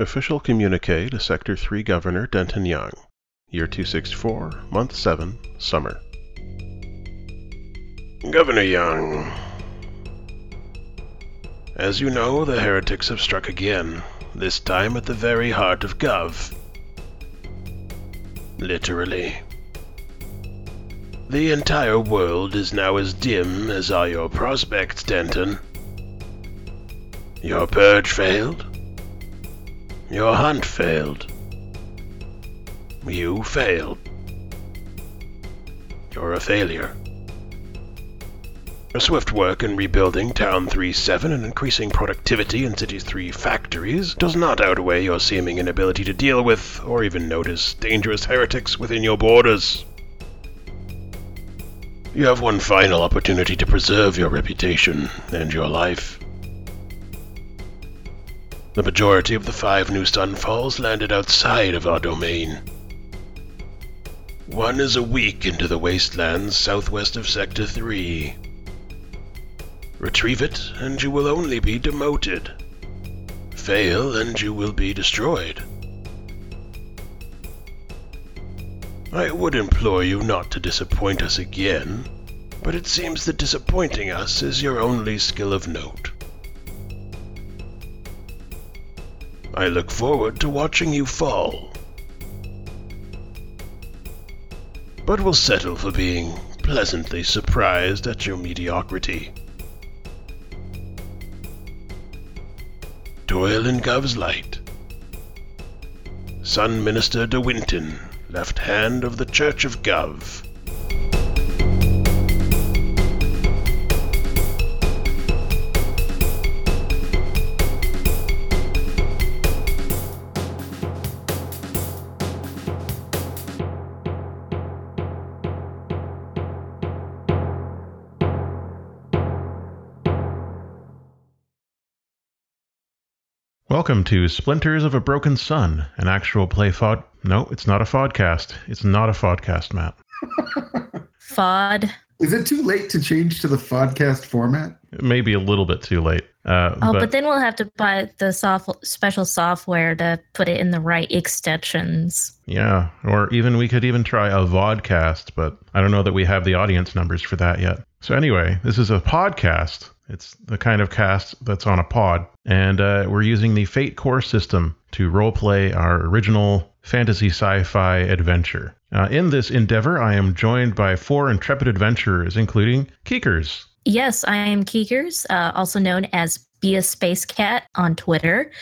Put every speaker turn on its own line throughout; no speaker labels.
Official communique to Sector 3 Governor Denton Young. Year 264, Month 7, Summer. Governor Young. As you know, the heretics have struck again, this time at the very heart of Gov. Literally. The entire world is now as dim as are your prospects, Denton. Your purge failed. Your hunt failed. You failed. You're a failure. Your swift work in rebuilding Town 3-7 and increasing productivity in Cities 3 factories does not outweigh your seeming inability to deal with, or even notice, dangerous heretics within your borders. You have one final opportunity to preserve your reputation and your life. The majority of the five new Sunfalls landed outside of our domain. One is a week into the wastelands southwest of Sector 3. Retrieve it, and you will only be demoted. Fail, and you will be destroyed. I would implore you not to disappoint us again, but it seems that disappointing us is your only skill of note. I look forward to watching you fall. But will settle for being pleasantly surprised at your mediocrity. Doyle in Gov's light. Sun Minister De Winton, left hand of the Church of Gov.
Welcome to Splinters of a Broken Sun, an actual play fod. No, it's not a fodcast. It's not a fodcast, Matt.
Fod.
Is it too late to change to the podcast format?
It may be a little bit too late. Uh,
Oh, but, then we'll have to buy the soft, special software to put it in the right extensions.
yeah, or even we could even try a vodcast, but I don't know that we have the audience numbers for that yet. So anyway, this is a podcast. It's the kind of cast that's on a pod, and uh, we're using the Fate Core system to roleplay our original fantasy sci-fi adventure. Uh, in this endeavor, I am joined by four intrepid adventurers, including Keekers.
Yes, I am Keekers, uh, also known as Be a Space Cat on Twitter.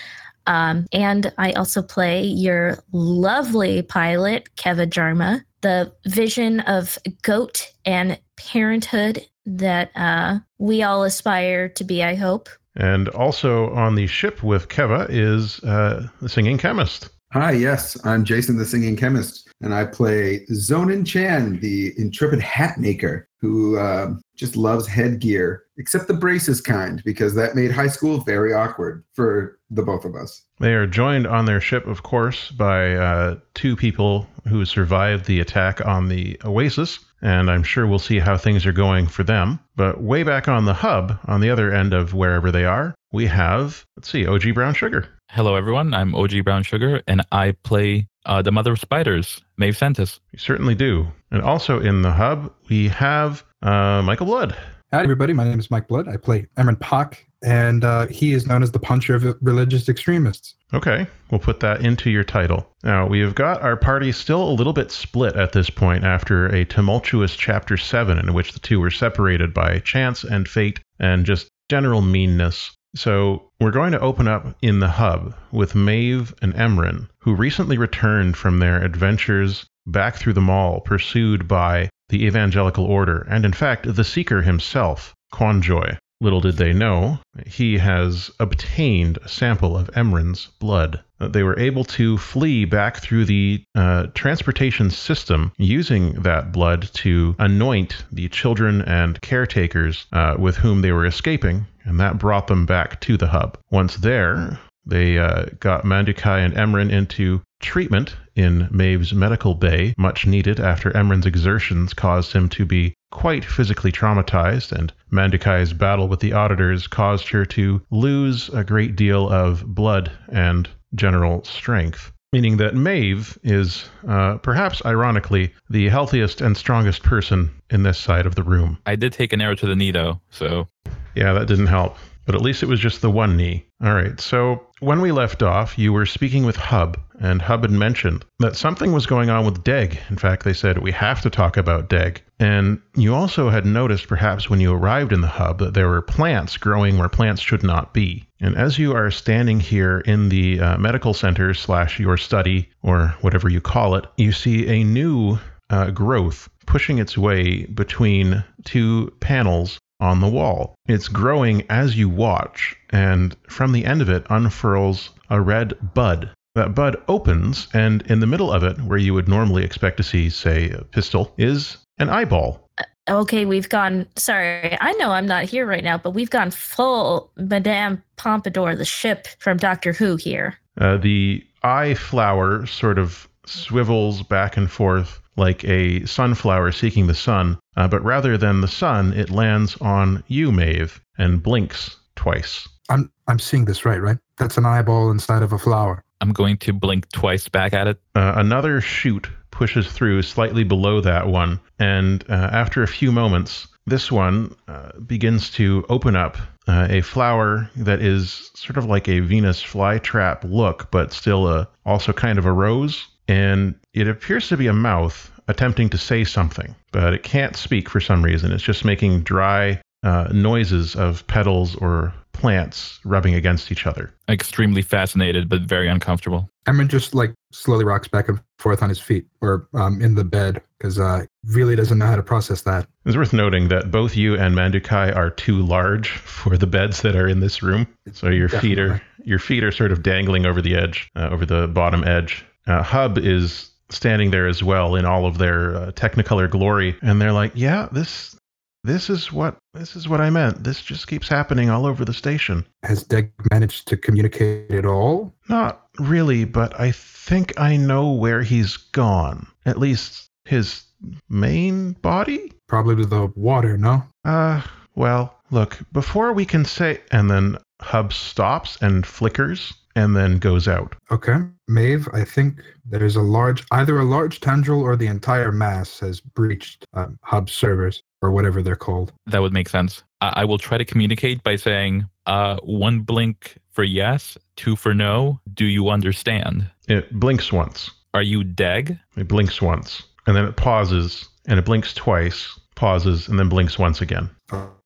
Um, and I also play your lovely pilot, Keva Jarma, the vision of goat and parenthood that uh, we all aspire to be, I hope.
And also on the ship with Keva is uh, the singing chemist.
Hi, yes, I'm Jason the Singing Chemist, and I play Zonin Chan, the intrepid hat maker who uh, just loves headgear, except the braces kind, because that made high school very awkward for the both of us.
They are joined on their ship, of course, by uh, two people who survived the attack on the Oasis, and I'm sure we'll see how things are going for them. But way back on the hub, on the other end of wherever they are, we have, let's see, OG Brown Sugar.
Hello, everyone. I'm OG Brown Sugar, and I play uh, the Mother of Spiders, Maeve Santis.
We certainly do. And also in the hub, we have uh, Michael Blood.
Hi, everybody. My name is Mike Blood. I play Emran Pak, and uh, he is known as the puncher of religious extremists.
Okay, we'll put that into your title. Now, we have got our party still a little bit split at this point after a tumultuous Chapter 7 in which the two were separated by chance and fate and just general meanness. So, we're going to open up in the hub with Maeve and Emran, who recently returned from their adventures back through the mall, pursued by the Evangelical Order, and in fact, the Seeker himself, Quanjoy. Little did they know, he has obtained a sample of Emran's blood. They were able to flee back through the uh, transportation system using that blood to anoint the children and caretakers uh, with whom they were escaping, and that brought them back to the hub. Once there, They uh, got Mandukai and Emran into treatment in Maeve's medical bay, much needed after Emran's exertions caused him to be quite physically traumatized, and Mandukai's battle with the auditors caused her to lose a great deal of blood and general strength. Meaning that Maeve is, uh, perhaps ironically, the healthiest and strongest person in this side of the room.
I did take an arrow to the knee though, so
Yeah, that didn't help. But at least it was just the one knee. All right, so when we left off, you were speaking with Hub, and Hub had mentioned that something was going on with Deg. In fact, they said, we have to talk about Deg. And you also had noticed, perhaps when you arrived in the hub, that there were plants growing where plants should not be. And as you are standing here in the uh, medical center slash your study, or whatever you call it, you see a new uh, growth pushing its way between two panels on the wall. It's growing as you watch, and from the end of it unfurls a red bud. That bud opens, and in the middle of it, where you would normally expect to see, say, a pistil, is an eyeball.
Okay, we've gone. Sorry, I know I'm not here right now, but we've gone full Madame Pompadour, the ship from Doctor Who here.
Uh, the eye flower sort of swivels back and forth like a sunflower seeking the sun, uh, but rather than the sun, it lands on you, Maeve, and blinks twice.
I'm I'm seeing this right, right? That's an eyeball inside of a flower.
I'm going to blink twice back at it.
Uh, another shoot pushes through slightly below that one, and uh, after a few moments, this one uh, begins to open up uh, a flower that is sort of like a Venus flytrap look, but still a, also kind of a rose. And it appears to be a mouth attempting to say something, but it can't speak for some reason. It's just making dry uh, noises of petals or plants rubbing against each other.
Extremely fascinated, but very uncomfortable.
Emran just like slowly rocks back and forth on his feet or um, in the bed because uh, really doesn't know how to process that.
It's worth noting that both you and Mandukai are too large for the beds that are in this room. So your feet are your feet are sort of dangling over the edge, uh, over the bottom edge. Uh, Hub is standing there as well in all of their uh, Technicolor glory, and they're like, "Yeah, this this is what this is what I meant. This just keeps happening all over the station."
Has Deg managed to communicate at all?
Not really, but I think I know where he's gone. At least his main body?
Probably to the water, no?
Uh, well, look, before we can say. And then Hub stops and flickers and then goes out.
Okay. Maeve, I think there's a large, either a large tendril or the entire mass has breached um, hub servers or whatever they're called.
That would make sense. I, I will try to communicate by saying uh, one blink for yes, two for no. Do you understand?
It blinks once.
Are you Deg?
It blinks once. And then it pauses and it blinks twice, pauses, and then blinks once again.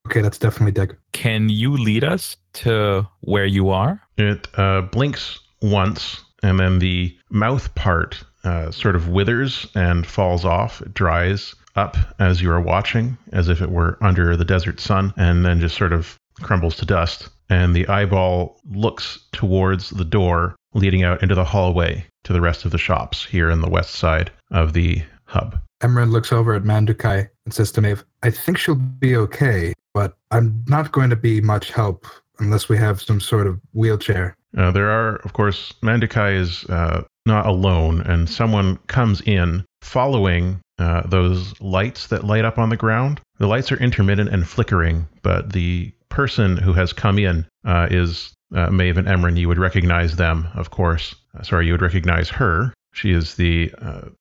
Okay, that's definitely Deg.
Can you lead us to where you are?
It uh, blinks once, and then the mouth part uh, sort of withers and falls off. It dries up as you are watching, as if it were under the desert sun, and then just sort of crumbles to dust. And the eyeball looks towards the door leading out into the hallway to the rest of the shops here in the west side of the hub.
Emran looks over at Mandukai and says to Maeve, I think she'll be okay, but I'm not going to be much help unless we have some sort of wheelchair.
Uh, there are, of course, Mandukai is uh, not alone, and someone comes in following uh, those lights that light up on the ground. The lights are intermittent and flickering, but the person who has come in uh, is uh, Maeve and Emran. You would recognize them, of course. Uh, sorry, you would recognize her. She is the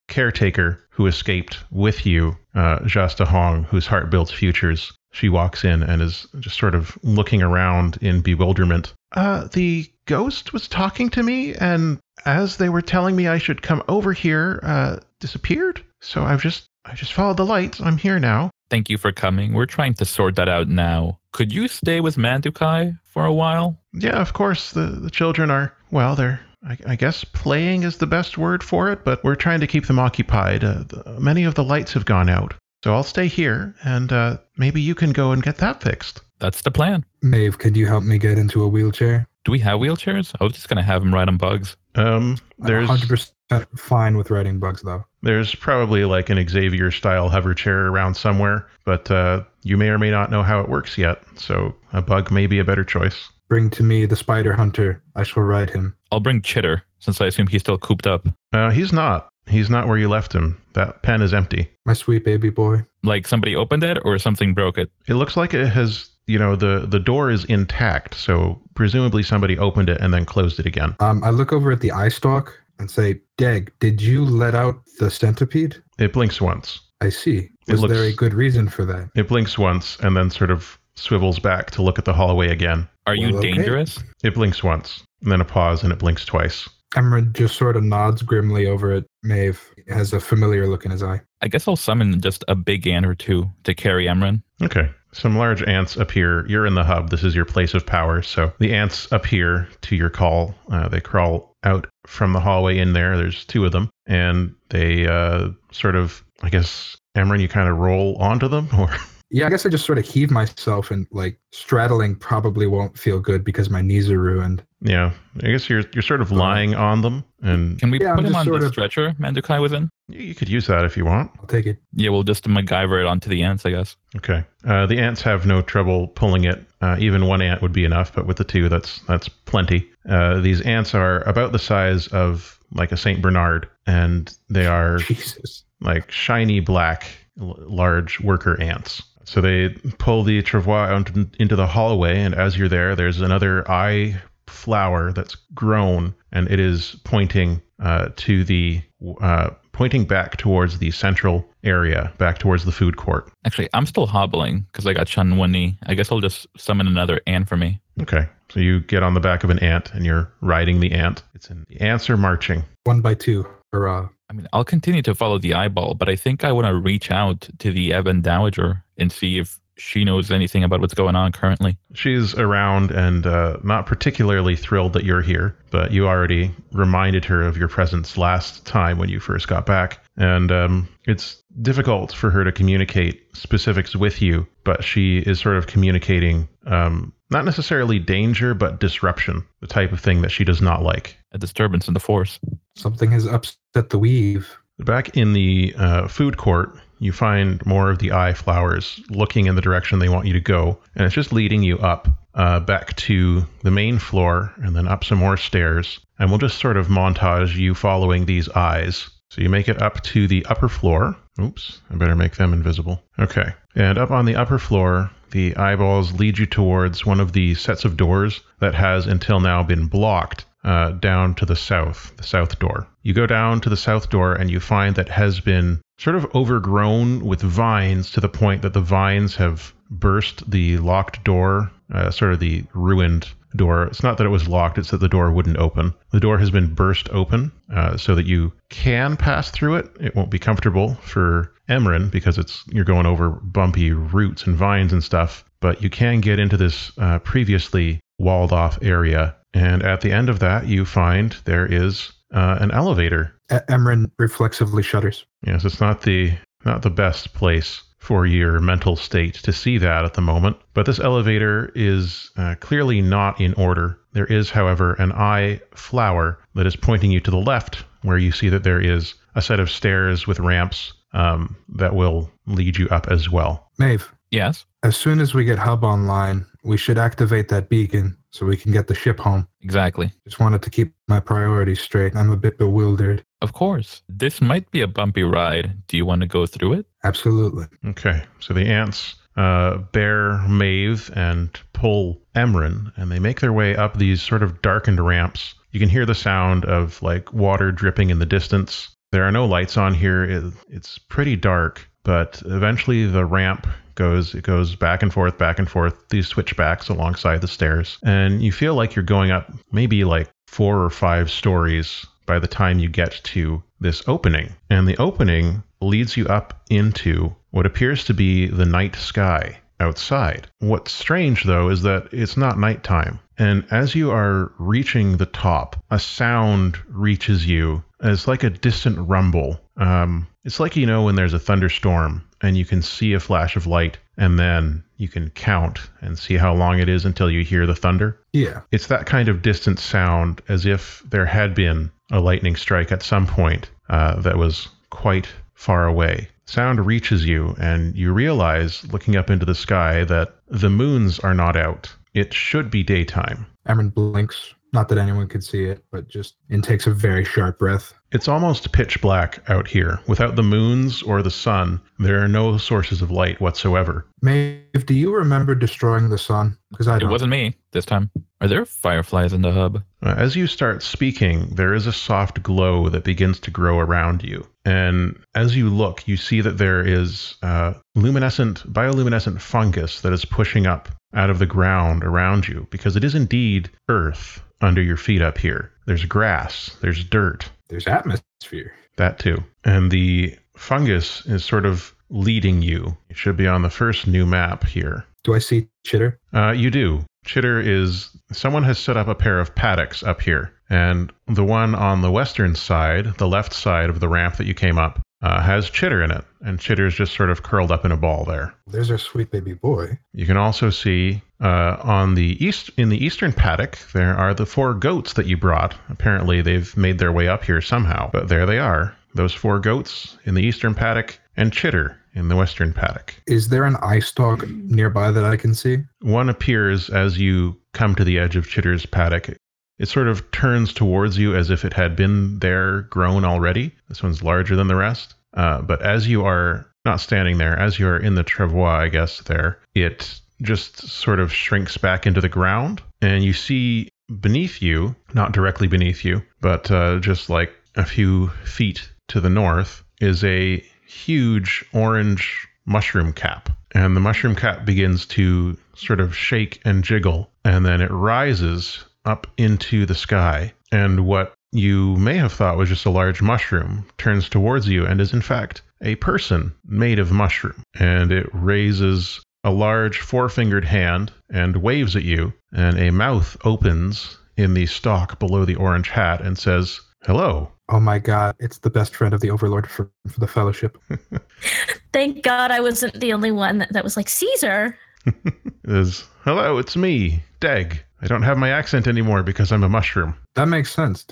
caretaker who escaped with you, uh, Jasta Hong, whose heart builds futures. She walks in and is just sort of looking around in bewilderment. Uh, the ghost was talking to me, and as they were telling me I should come over here, uh, disappeared. So I've just I just followed the lights. I'm here now.
Thank you for coming. We're trying to sort that out now. Could you stay with Mandukai for a while?
Yeah, of course. The the children are well. They're I, I guess playing is the best word for it, but we're trying to keep them occupied. Uh, the, many of the lights have gone out, so I'll stay here, and uh, maybe you can go and get that fixed.
That's the plan.
Maeve, could you help me get into a wheelchair?
Do we have wheelchairs? I was just going to have him ride on bugs.
Um,
I'm 100% fine with riding bugs, though.
there's probably like an Xavier style hover chair around somewhere, but uh, you may or may not know how it works yet. So a bug may be a better choice.
Bring to me the spider hunter. I shall ride him.
I'll bring Chitter, since I assume he's still cooped up.
Uh, he's not. He's not where you left him. That pen is empty.
My sweet baby boy.
Like somebody opened it or something broke it.
It looks like it has, you know, the the door is intact. So presumably somebody opened it and then closed it again.
Um, I look over at the eye stalk and say, Deg, did you let out the centipede?
It blinks once.
I see. Is
looks-
there a good reason for that?
It blinks once and then sort of swivels back to look at the hallway again.
Are you
Well, okay.
dangerous?
It blinks once, and then a pause, and it blinks twice.
Emran just sort of nods grimly over at Maeve. He has a familiar look in his eye.
I guess I'll summon just a big ant or two to carry Emran.
Okay. Some large ants appear. You're in the hub. This is your place of power. So the ants appear to your call. Uh, they crawl out from the hallway in there. There's two of them. And they uh, sort of, I guess, Emran, you kind of roll onto them? Or
Yeah, I guess I just sort of heave myself and like straddling probably won't feel good because my knees are ruined.
Yeah. I guess you're, you're sort of lying on them. And
Can we
Yeah, I'm
put him on the
of-
stretcher Mandukai was in?
you you could use that if you want.
I'll take it.
Yeah, we'll just MacGyver it onto the ants, I guess.
Okay. Uh, the ants have no trouble pulling it. Uh, even one ant would be enough, but with the two, that's that's plenty. Uh, these ants are about the size of like a Saint Bernard, and they are
Jesus.
like shiny black, l- large worker ants. So they pull the travois out into the hallway, and as you're there, there's another eye flower that's grown, and it is pointing uh, to the uh, pointing back towards the central area, back towards the food court.
Actually, I'm still hobbling because I got shot in one knee. I guess I'll just summon another ant for me.
Okay, so you get on the back of an ant, and you're riding the ant. It's in, the ants are marching.
One by two. Hurrah.
I mean, I'll continue to follow the eyeball, but I think I want to reach out to the Evan Dowager and see if she knows anything about what's going on currently.
She's around and uh, not particularly thrilled that you're here, but you already reminded her of your presence last time when you first got back. And um, it's difficult for her to communicate specifics with you, but she is sort of communicating um, not necessarily danger, but disruption, the type of thing that she does not like.
A disturbance in the force.
Something has upset the weave.
Back in the uh, food court, you find more of the eye flowers looking in the direction they want you to go, and it's just leading you up uh, back to the main floor and then up some more stairs. And we'll just sort of montage you following these eyes. So you make it up to the upper floor. Oops, I better make them invisible. Okay. And up on the upper floor, the eyeballs lead you towards one of the sets of doors that has until now been blocked uh, down to the south, the south door. You go down to the south door and you find that has been sort of overgrown with vines to the point that the vines have burst the locked door, uh, sort of the ruined door. It's not that it was locked, it's that the door wouldn't open. The door has been burst open uh, so that you can pass through it. It won't be comfortable for Emran because it's you're going over bumpy roots and vines and stuff, but you can get into this uh, previously walled off area. And at the end of that, you find there is uh, an elevator
E- Emran reflexively shudders.
Yes, it's not the not the best place for your mental state to see that at the moment. But this elevator is uh, clearly not in order. There is, however, an eye flower that is pointing you to the left, where you see that there is a set of stairs with ramps um, that will lead you up as well.
Maeve,
Yes,
as soon as we get Hub online, we should activate that beacon so we can get the ship home.
exactly.
Just wanted to keep my priorities straight. I'm a bit bewildered.
Of course. This might be a bumpy ride. Do you want to go through it?
Absolutely.
Okay, so the ants uh, bear Maeve and pull Emran, and they make their way up these sort of darkened ramps. You can hear the sound of like water dripping in the distance. There are no lights on here. It, it's pretty dark, but eventually the ramp goes it goes back and forth, back and forth. These switchbacks alongside the stairs, and you feel like you're going up maybe like four or five stories by the time you get to this opening. And the opening leads you up into what appears to be the night sky outside. What's strange, though, is that it's not nighttime. And as you are reaching the top, a sound reaches you It's like a distant rumble. Um, it's like you know when there's a thunderstorm and you can see a flash of light, and then you can count and see how long it is until you hear the thunder.
Yeah.
It's that kind of distant sound as if there had been a lightning strike at some point uh, that was quite far away. Sound reaches you, and you realize, looking up into the sky, that the moons are not out. it should be daytime.
Emran blinks. Not that anyone could see it, but just intakes a very sharp breath.
It's almost pitch black out here. Without the moons or the sun, there are no sources of light whatsoever.
Maeve, do you remember destroying the sun? Because I
It
don't.
wasn't me this time. Are there fireflies in the hub?
Uh, As you start speaking, there is a soft glow that begins to grow around you. And as you look, you see that there is uh, luminescent, bioluminescent fungus that is pushing up out of the ground around you because it is indeed earth under your feet up here. There's grass, there's dirt,
There's atmosphere.
that too. And the fungus is sort of leading you. It should be on the first new map here.
Do I see Chitter?
Uh, you do. Chitter is someone has set up a pair of paddocks up here, and the one on the western side, the left side of the ramp that you came up, uh, has Chitter in it, and Chitter's just sort of curled up in a ball there.
There's our sweet baby boy.
You can also see uh, on the east in the eastern paddock there are the four goats that you brought. Apparently they've made their way up here somehow, but there they are. Those four goats in the eastern paddock and Chitter in the western paddock.
Is there an ice dog nearby that I can see?
One appears as you come to the edge of Chitter's paddock. It sort of turns towards you as if it had been there grown already. This one's larger than the rest. Uh, but as you are not standing there, as you are in the travois, I guess, there, it just sort of shrinks back into the ground. And you see beneath you, not directly beneath you, but uh, just like a few feet to the north, is a huge orange mushroom cap. And the mushroom cap begins to sort of shake and jiggle, and then it rises up into the sky. And what you may have thought was just a large mushroom turns towards you and is, in fact, a person made of mushroom. And it raises a large four fingered hand and waves at you, and a mouth opens in the stalk below the orange hat and says, Hello.
Oh my god, it's the best friend of the Overlord for, for the Fellowship.
Thank God I wasn't the only one that, that was like, Caesar.
is hello it's me deg i don't have my accent anymore because i'm a mushroom
That makes sense.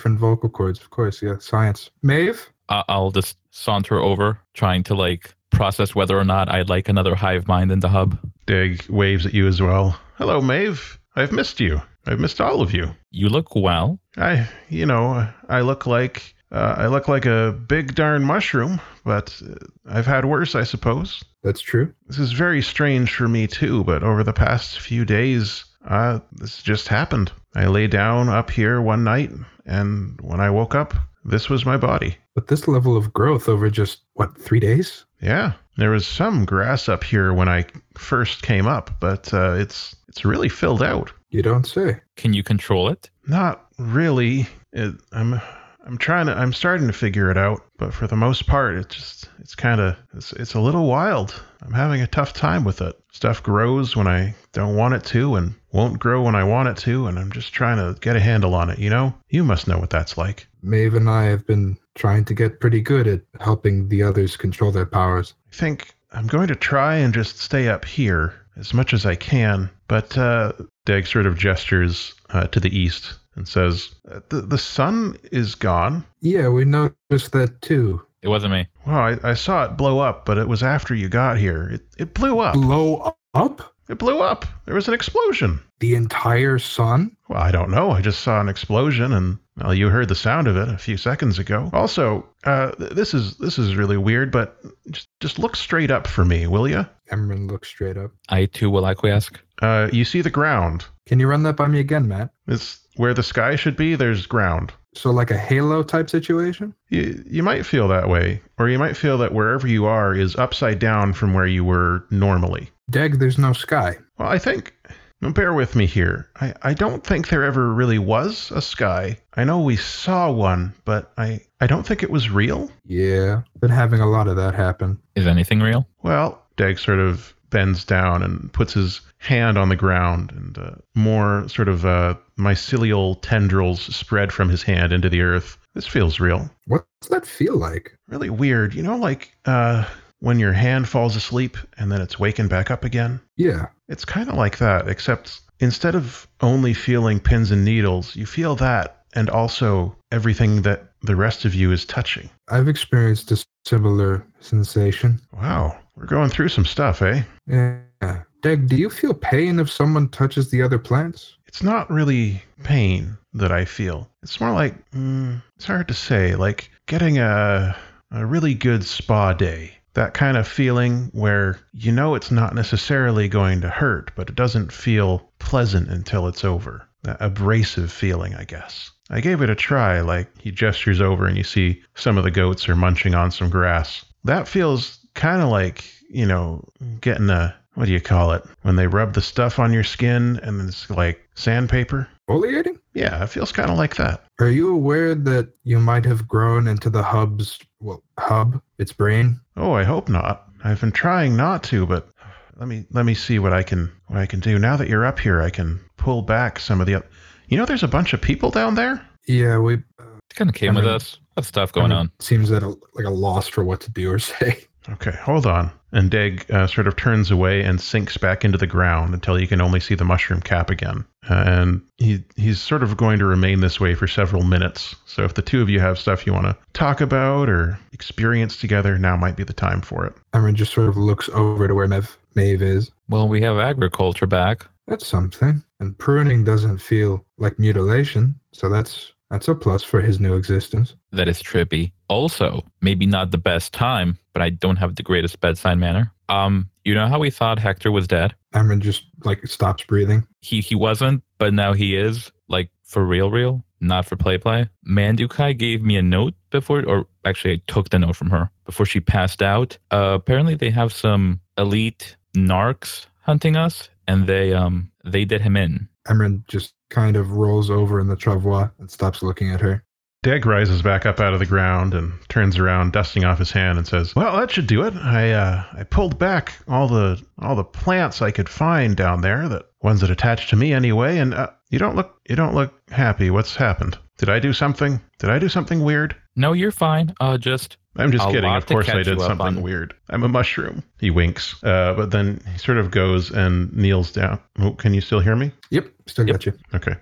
Different vocal cords, of course. Yeah, science. Maeve?
I- I'll just saunter over, trying to like process whether or not I'd like another hive mind in the hub.
Dig waves at you as well hello maeve i've missed you i've missed all of you
You look well.
i you know i look like uh, i look like a big darn mushroom but uh, i've had worse i suppose
That's true.
this is very strange for me too but over the past few days uh, this just happened i lay down up here one night and when i woke up this was my body
But this level of growth over just, what, three days?
Yeah, there was some grass up here when I first came up, but uh, it's it's really filled out.
You don't say.
Can you control it?
Not really. It, I'm I'm trying to I'm starting to figure it out, but for the most part, it's just it's kind of it's it's a little wild. I'm having a tough time with it. Stuff grows when I don't want it to, and won't grow when I want it to, and I'm just trying to get a handle on it. You know, you must know what that's like.
Maeve and I have been trying to get pretty good at helping the others control their powers.
I think I'm going to try and just stay up here as much as I can. But uh, Dag sort of gestures uh, to the east and says, "Uh, the, the sun is gone.
Yeah, we noticed that too.
It wasn't me.
Well, I, I saw it blow up, but it was after you got here. It, it blew up.
Blow up?
It blew up. There was an explosion.
The entire sun?
Well, I don't know. I just saw an explosion, and well, you heard the sound of it a few seconds ago. Also, uh, th- this is this is really weird, but just, just look straight up for me, will you?
Emran looks straight up.
I too will acquiesce.
Uh, you see the ground.
Can you run that by me again, Matt?
It's where the sky should be. There's ground.
So, like a halo type situation?
You, you might feel that way, or you might feel that wherever you are is upside down from where you were normally.
Deg, there's no sky.
Well, I think. Bear with me here. I, I don't think there ever really was a sky. I know we saw one, but I, I don't think it was real.
Yeah, been having a lot of that happen.
Is anything real?
Well, Dag sort of bends down and puts his hand on the ground, and uh, more sort of uh, mycelial tendrils spread from his hand into the earth. This feels real.
What does that feel like?
really weird. You know, like uh, when your hand falls asleep and then it's waking back up again?
Yeah,
It's kind of like that, except instead of only feeling pins and needles, you feel that and also everything that the rest of you is touching.
I've experienced a similar sensation.
Wow, we're going through some stuff, eh?
Yeah, Deg, do you feel pain if someone touches the other plants?
It's not really pain that I feel. It's more like, mm, it's hard to say, like getting a, a really good spa day. That kind of feeling where you know it's not necessarily going to hurt, but it doesn't feel pleasant until it's over. That abrasive feeling, I guess. I gave it a try, like he gestures over and you see some of the goats are munching on some grass. That feels kind of like, you know, getting a, what do you call it? When they rub the stuff on your skin and it's like sandpaper?
Foliating?
Yeah, it feels kind of like that.
Are you aware that you might have grown into the hub's, well, hub, its brain?
Oh, I hope not. I've been trying not to, but let me let me see what I can what I can do. Now that you're up here, I can pull back some of the. You know, there's a bunch of people down there.
Yeah, we.
Uh, it kind of came with
mean-
us. Have stuff going on.
Seems at a, like a loss for what to do or say.
Okay, hold on. And Dag uh, sort of turns away and sinks back into the ground until you can only see the mushroom cap again. and he he's sort of going to remain this way for several minutes. So if the two of you have stuff you want to talk about or experience together, now might be the time for it.
Emran just sort of looks over to where Maeve, Maeve is.
Well, we have agriculture back.
That's something. And pruning doesn't feel like mutilation, so that's that's a plus for his new existence.
That is trippy. Also, maybe not the best time, but I don't have the greatest bedside manner. Um, you know how we thought Hector was dead?
Emran just like stops breathing.
He he wasn't, but now he is. Like for real, real, not for play play. Mandukai gave me a note before, or actually, I took the note from her before she passed out. Uh, apparently, they have some elite narcs hunting us, and they um they did him in.
Emran just kind of rolls over in the travois and stops looking at her.
Deg rises back up out of the ground and turns around, dusting off his hand, and says, "Well, that should do it. I uh, I pulled back all the all the plants I could find down there, the ones that attached to me anyway. And uh, you don't look you don't look happy. What's happened? Did I do something? Did I do something weird?
No, you're fine. Uh, just
I'm just
A
kidding. Of course, I did something
on.
weird. I'm a mushroom. He winks, uh, but then he sort of goes and kneels down. Oh, can you still hear me?
Yep, still
Yep.
got you.
Okay.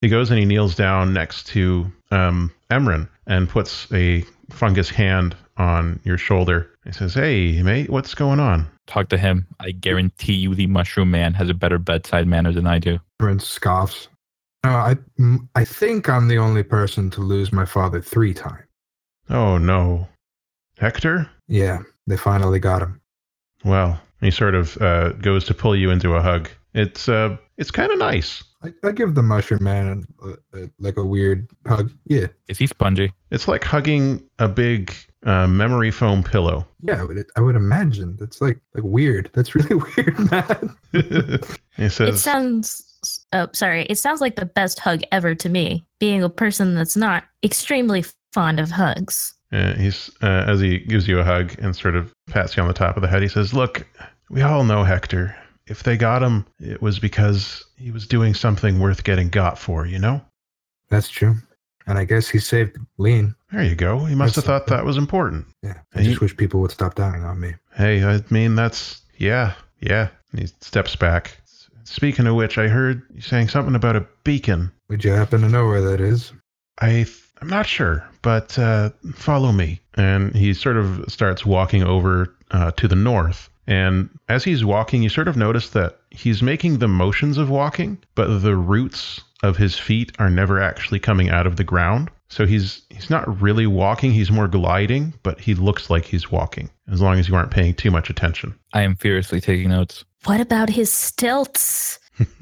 He goes and he kneels down next to um, Emran and puts a fungus hand on your shoulder. He says, "Hey, mate, what's going on?"
talk to him. I guarantee you, the mushroom man has a better bedside manner than I do.
Emran scoffs. No, I I think I'm the only person to lose my father three times.
Oh no, Hector.
Yeah, they finally got him.
Well, he sort of uh, goes to pull you into a hug. It's uh, it's kind of nice.
I, I give the mushroom man uh, uh, like a weird hug. Yeah,
Is he spongy?
It's like hugging a big uh, memory foam pillow.
yeah. I would, I would imagine that's like like weird. That's really weird, man.
he
It sounds. Oh, sorry. It sounds like the best hug ever to me. Being a person that's not extremely fond of hugs.
Uh, he's uh, as he gives you a hug and sort of pats you on the top of the head. He says, "Look, we all know Hector. If they got him, it was because he was doing something worth getting got for. You know.
That's true. And I guess he saved Lean.
There you go. He must have thought that was important.
Yeah, I
And
just
he-
wish people would stop dying on me.
Hey, I mean that's yeah, yeah." And he steps back. Speaking of which, I heard you saying something about a beacon.
Would you happen to know where that is?
I I'm not sure, but uh, follow me. And he sort of starts walking over uh, to the north. And as he's walking, you sort of notice that he's making the motions of walking, but the roots of his feet are never actually coming out of the ground. So he's he's not really walking; he's more gliding, but he looks like he's walking. As long as you aren't paying too much attention.
I am furiously taking notes.
What about his stilts?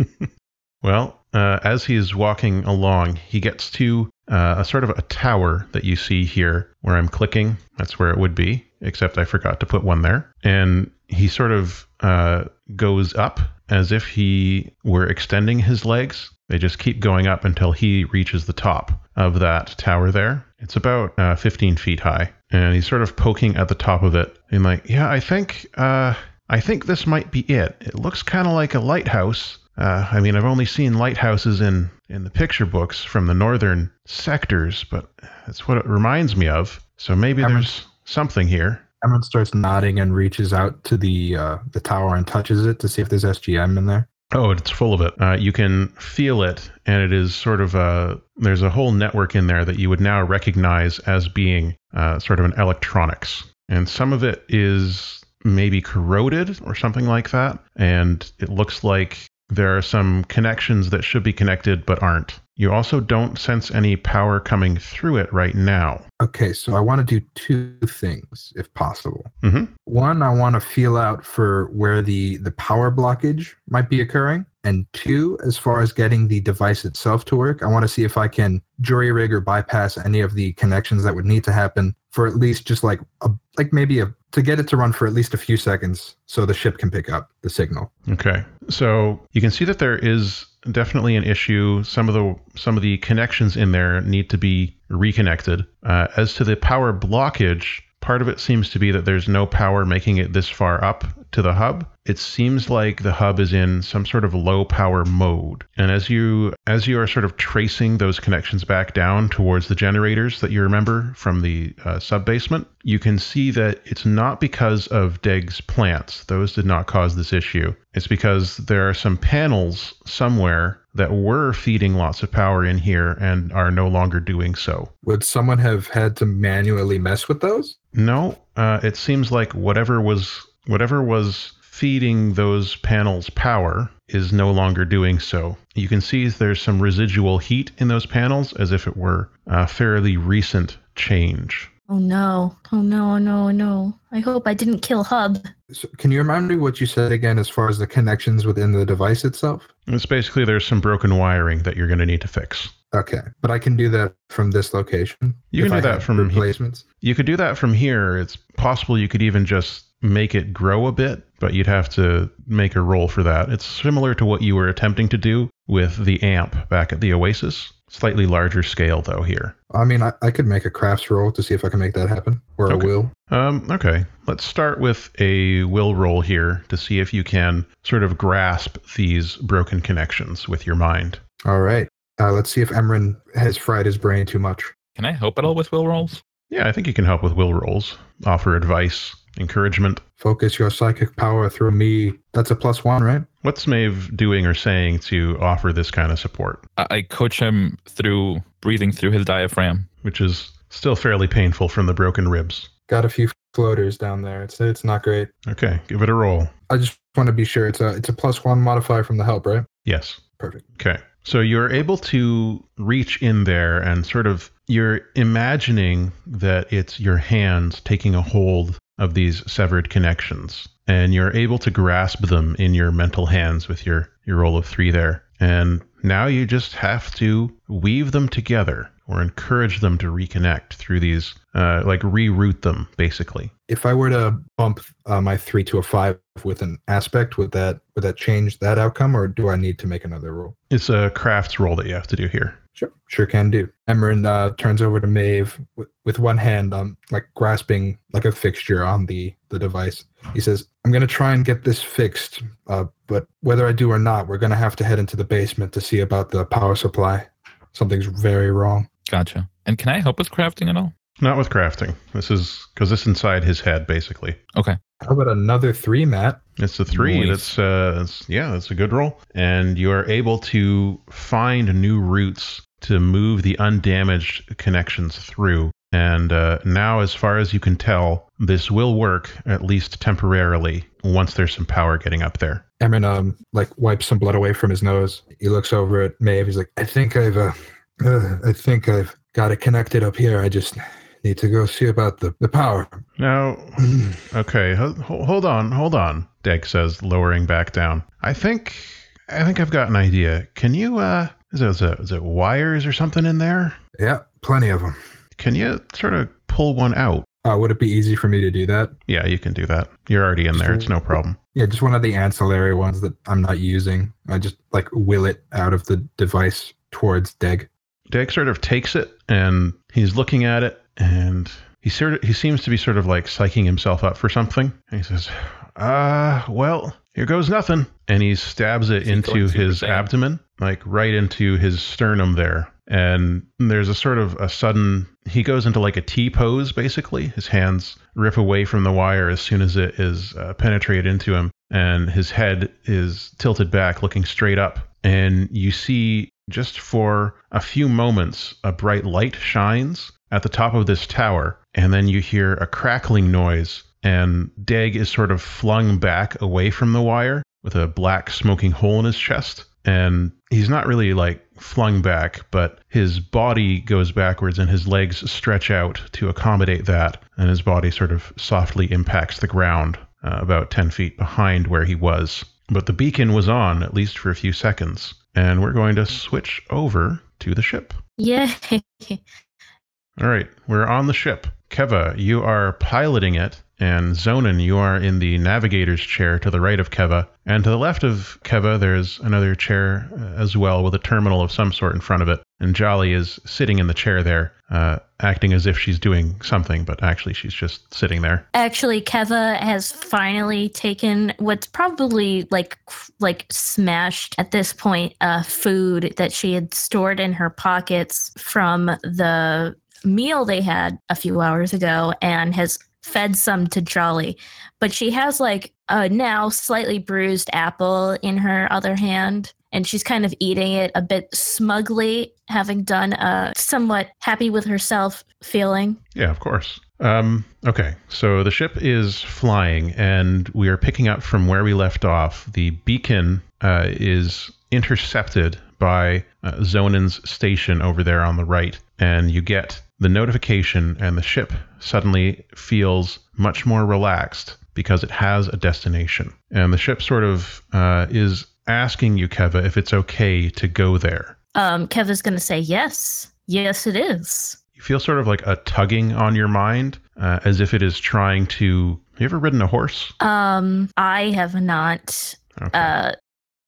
Well, uh, as he's walking along, he gets to uh, a sort of a tower that you see here where I'm clicking. That's where it would be, except I forgot to put one there. And he sort of uh, goes up as if he were extending his legs. They just keep going up until he reaches the top of that tower there. It's about uh, 15 feet high. And he's sort of poking at the top of it and like, yeah, I think, uh, I think this might be it. It looks kind of like a lighthouse. Uh, I mean, I've only seen lighthouses in, in the picture books from the northern sectors, but that's what it reminds me of. So maybe
Cameron.
there's something here.
Emran starts nodding and reaches out to the uh, the tower and touches it to see if there's SGM in there.
Oh, it's full of it. Uh, you can feel it, and it is sort of a. There's a whole network in there that you would now recognize as being uh, sort of an electronics, and some of it is maybe corroded or something like that. And it looks like there are some connections that should be connected but aren't. You also don't sense any power coming through it right now.
Okay, so I want to do two things if possible.
Mhm.
One, I want to feel out for where the the power blockage might be occurring, and two, as far as getting the device itself to work, I want to see if I can jury rig or bypass any of the connections that would need to happen for at least just like a like maybe a to get it to run for at least a few seconds so the ship can pick up the signal.
Okay. So you can see that there is definitely an issue. Some of the some of the connections in there need to be reconnected. Uh, as to the power blockage, part of it seems to be that there's no power making it this far up to the hub. It seems like the hub is in some sort of low power mode. And as you as you are sort of tracing those connections back down towards the generators that you remember from the uh, sub basement, you can see that it's not because of Deg's plants. Those did not cause this issue. It's because there are some panels somewhere that were feeding lots of power in here and are no longer doing so.
Would someone have had to manually mess with those?
No, uh, it seems like whatever was whatever was feeding those panels power is no longer doing so. You can see there's some residual heat in those panels as if it were a fairly recent change.
Oh no. Oh no, oh no, oh no. I hope I didn't kill Hub.
So can you remind me what you said again as far as the connections within the device itself?
It's basically there's some broken wiring that you're going to need to fix.
Okay, but I can do that from this location.
You
if
can
I
do that
have
from he-
replacements.
You could do that from here. It's possible you could even just make it grow a bit, but you'd have to make a roll for that. It's similar to what you were attempting to do with the amp back at the Oasis. Slightly larger scale though here.
I mean, I, I could make a crafts roll to see if I can make that happen, or
Okay.
a will.
Um, okay, let's start with a will roll here to see if you can sort of grasp these broken connections with your mind.
All right. Uh, let's see if Emran has fried his brain too much.
Can I help at all with will rolls?
Yeah, I think you can help with will rolls, offer advice, encouragement.
Focus your psychic power through me. That's a plus one, right?
What's Maeve doing or saying to offer this kind of support,
I, I coach him through breathing through his diaphragm.
which is still fairly painful from the broken ribs?
Got a few floaters down there. It's it's not great.
Okay, give it a roll.
I just want to be sure it's a it's a plus one modifier from the help, right?
Yes.
Perfect.
Okay. So you're able to reach in there and sort of you're imagining that it's your hands taking a hold of these severed connections and you're able to grasp them in your mental hands with your your roll of 3 there. And now you just have to weave them together or encourage them to reconnect through these uh, like reroute them basically.
If I were to bump uh, my three to a five with an aspect, would that would that change that outcome, or do I need to make another roll?
It's a crafts roll that you have to do here.
Sure, sure can do. Emran uh, turns over to Maeve with, with one hand, um, like grasping like a fixture on the the device. He says, "I'm gonna try and get this fixed, uh, but whether I do or not, we're gonna have to head into the basement to see about the power supply. Something's very wrong."
Gotcha. And can I help with crafting at all?
Not with crafting. This is because this is inside his head, basically.
Okay.
How about another three, Matt?
It's a three.
Nice.
That's uh, that's, yeah, that's a good roll. And you are able to find new routes to move the undamaged connections through. And uh, now, as far as you can tell, this will work at least temporarily once there's some power getting up there.
Emran um like wipes some blood away from his nose. He looks over at Maeve. He's like, "I think I've uh, uh I think I've got it connected up here. I just need to go see about the the power."
Now, okay, ho- ho- hold on, hold on. Deg says, lowering back down. I think, I think I've got an idea. Can you, uh, is it, is it, is it wires or something in there?
Yeah, plenty of them.
Can you sort of pull one out?
Uh, would it be easy for me to do that?
Yeah, you can do that. You're already in there. It's no problem.
Yeah, just one of the ancillary ones that I'm not using. I just like will it out of the device towards Deg.
Deg sort of takes it and he's looking at it and he sort of he seems to be sort of like psyching himself up for something. And he says, "Uh, well, here goes nothing." And he stabs it into his abdomen, like right into his sternum there. And there's a sort of a sudden he goes into like a T pose basically. His hands rip away from the wire as soon as it is uh, penetrated into him and his head is tilted back looking straight up and you see just for a few moments a bright light shines at the top of this tower and then you hear a crackling noise and Dag is sort of flung back away from the wire with a black smoking hole in his chest. And he's not really like flung back, but his body goes backwards and his legs stretch out to accommodate that. And his body sort of softly impacts the ground uh, about 10 feet behind where he was. But the beacon was on, at least for a few seconds. And we're going to switch over to the ship.
Yay.
All right, we're on the ship. Keva, you are piloting it, and Zonin, you are in the navigator's chair to the right of Keva. And to the left of Keva, there's another chair uh, as well with a terminal of some sort in front of it. And Jolly is sitting in the chair there, uh, acting as if she's doing something, but actually she's just sitting there.
Actually, Keva has finally taken what's probably like like smashed at this point uh, food that she had stored in her pockets from the meal they had a few hours ago and has fed some to Jolly. But she has like a now slightly bruised apple in her other hand, and she's kind of eating it a bit smugly, having done a somewhat happy with herself feeling.
Yeah, of course. Um, okay, so the ship is flying, and we are picking up from where we left off. The beacon uh, is intercepted by uh, Zonin's station over there on the right, and you get the notification, and the ship suddenly feels much more relaxed because it has a destination. And the ship sort of uh, is asking you, Keva, if it's okay to go there.
Um, Keva's going to say yes. Yes, it is.
You feel sort of like a tugging on your mind, uh, as if it is trying to. Have you ever ridden a horse?
Um, I have not.
Okay.
Uh,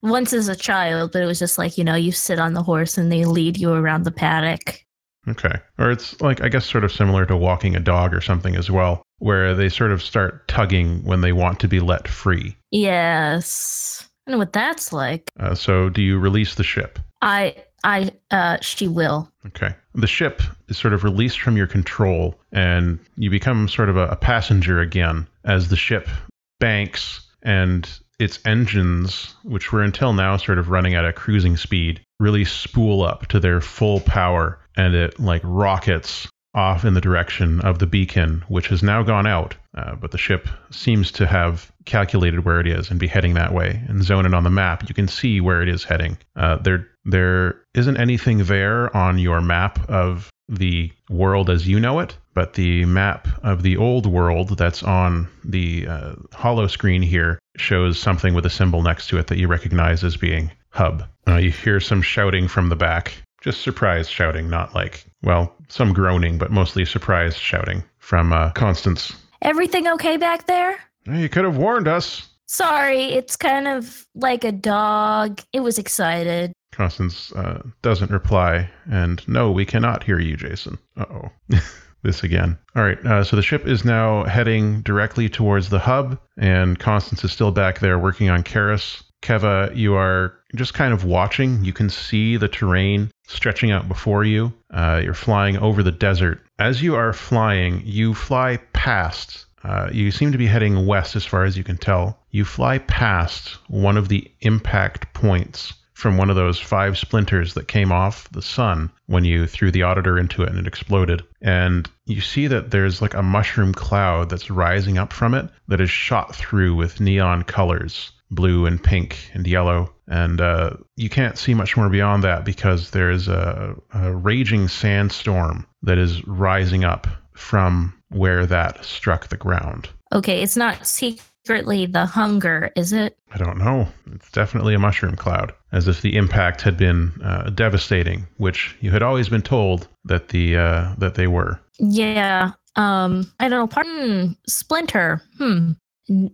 once as a child, but it was just like you know, you sit on the horse and they lead you around the paddock.
Okay. Or it's like, I guess, sort of similar to walking a dog or something as well, where they sort of start tugging when they want to be let free.
Yes, I know what that's like.
Uh, so, do you release the ship?
I, I, uh, she will.
Okay. The ship is sort of released from your control, and you become sort of a, a passenger again as the ship banks and its engines, which were until now sort of running at a cruising speed, really spool up to their full power and it like rockets off in the direction of the beacon, which has now gone out. Uh, but the ship seems to have calculated where it is and be heading that way. And zone it on the map, you can see where it is heading. Uh, there, there isn't anything there on your map of the world as you know it, but the map of the old world that's on the uh, holo screen here shows something with a symbol next to it that you recognize as being hub. Uh, you hear some shouting from the back, just surprised shouting, not like, well, some groaning, but mostly surprised shouting from uh, Constance.
Everything okay back there?
You could have warned us.
Sorry, it's kind of like a dog. It was excited.
Constance uh, doesn't reply, and no, we cannot hear you, Jason. Uh oh. this again. All right, uh, so the ship is now heading directly towards the hub, and Constance is still back there working on Karis. Keva, you are just kind of watching. You can see the terrain stretching out before you. Uh, you're flying over the desert. As you are flying, you fly past. Uh, you seem to be heading west as far as you can tell. You fly past one of the impact points from one of those five splinters that came off the sun when you threw the auditor into it and it exploded. And you see that there's like a mushroom cloud that's rising up from it that is shot through with neon colors blue and pink and yellow. And uh, you can't see much more beyond that because there's a, a raging sandstorm that is rising up from where that struck the ground.
Okay, it's not secretly the hunger, is it?
I don't know. It's definitely a mushroom cloud, as if the impact had been uh, devastating, which you had always been told that the uh, that they were.
Yeah. Um, I don't know. Pardon, Splinter. Hmm.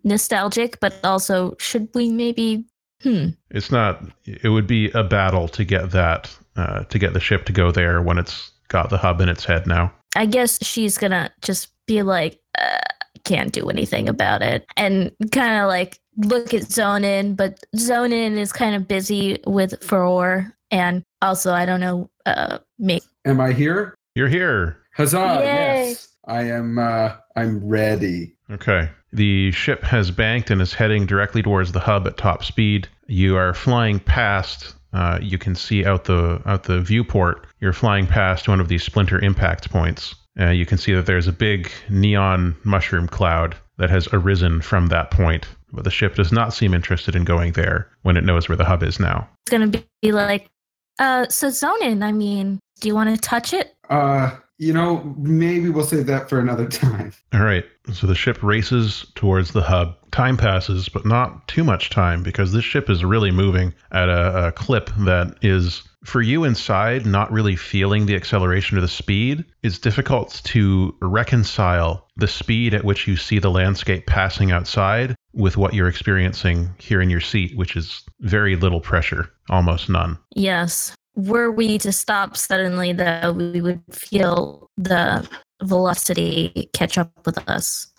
Nostalgic, but also should we maybe? Hmm.
It's not. It would be a battle to get that uh, to get the ship to go there when it's got the hub in its head now.
I guess she's gonna just be like, uh, can't do anything about it, and kind of like look at Zonin, but Zonin is kind of busy with Furor, and also I don't know, uh, me.
Am I here?
You're here.
Huzzah!
Yay.
Yes, I am. Uh, I'm ready.
Okay. The ship has banked and is heading directly towards the hub at top speed. You are flying past. Uh, you can see out the out the viewport. you're flying past one of these splinter impact points. Uh, you can see that there's a big neon mushroom cloud that has arisen from that point, but the ship does not seem interested in going there when it knows where the hub is now.
It's gonna be like, uh, so Zonin, I mean, do you want to touch it?
Uh, you know, maybe we'll save that for another time.
All right, so the ship races towards the hub. Time passes, but not too much time because this ship is really moving at a, a clip that is, for you inside, not really feeling the acceleration or the speed. It's difficult to reconcile the speed at which you see the landscape passing outside with what you're experiencing here in your seat, which is very little pressure, almost none.
Yes. Were we to stop suddenly, though, we would feel the velocity catch up with us.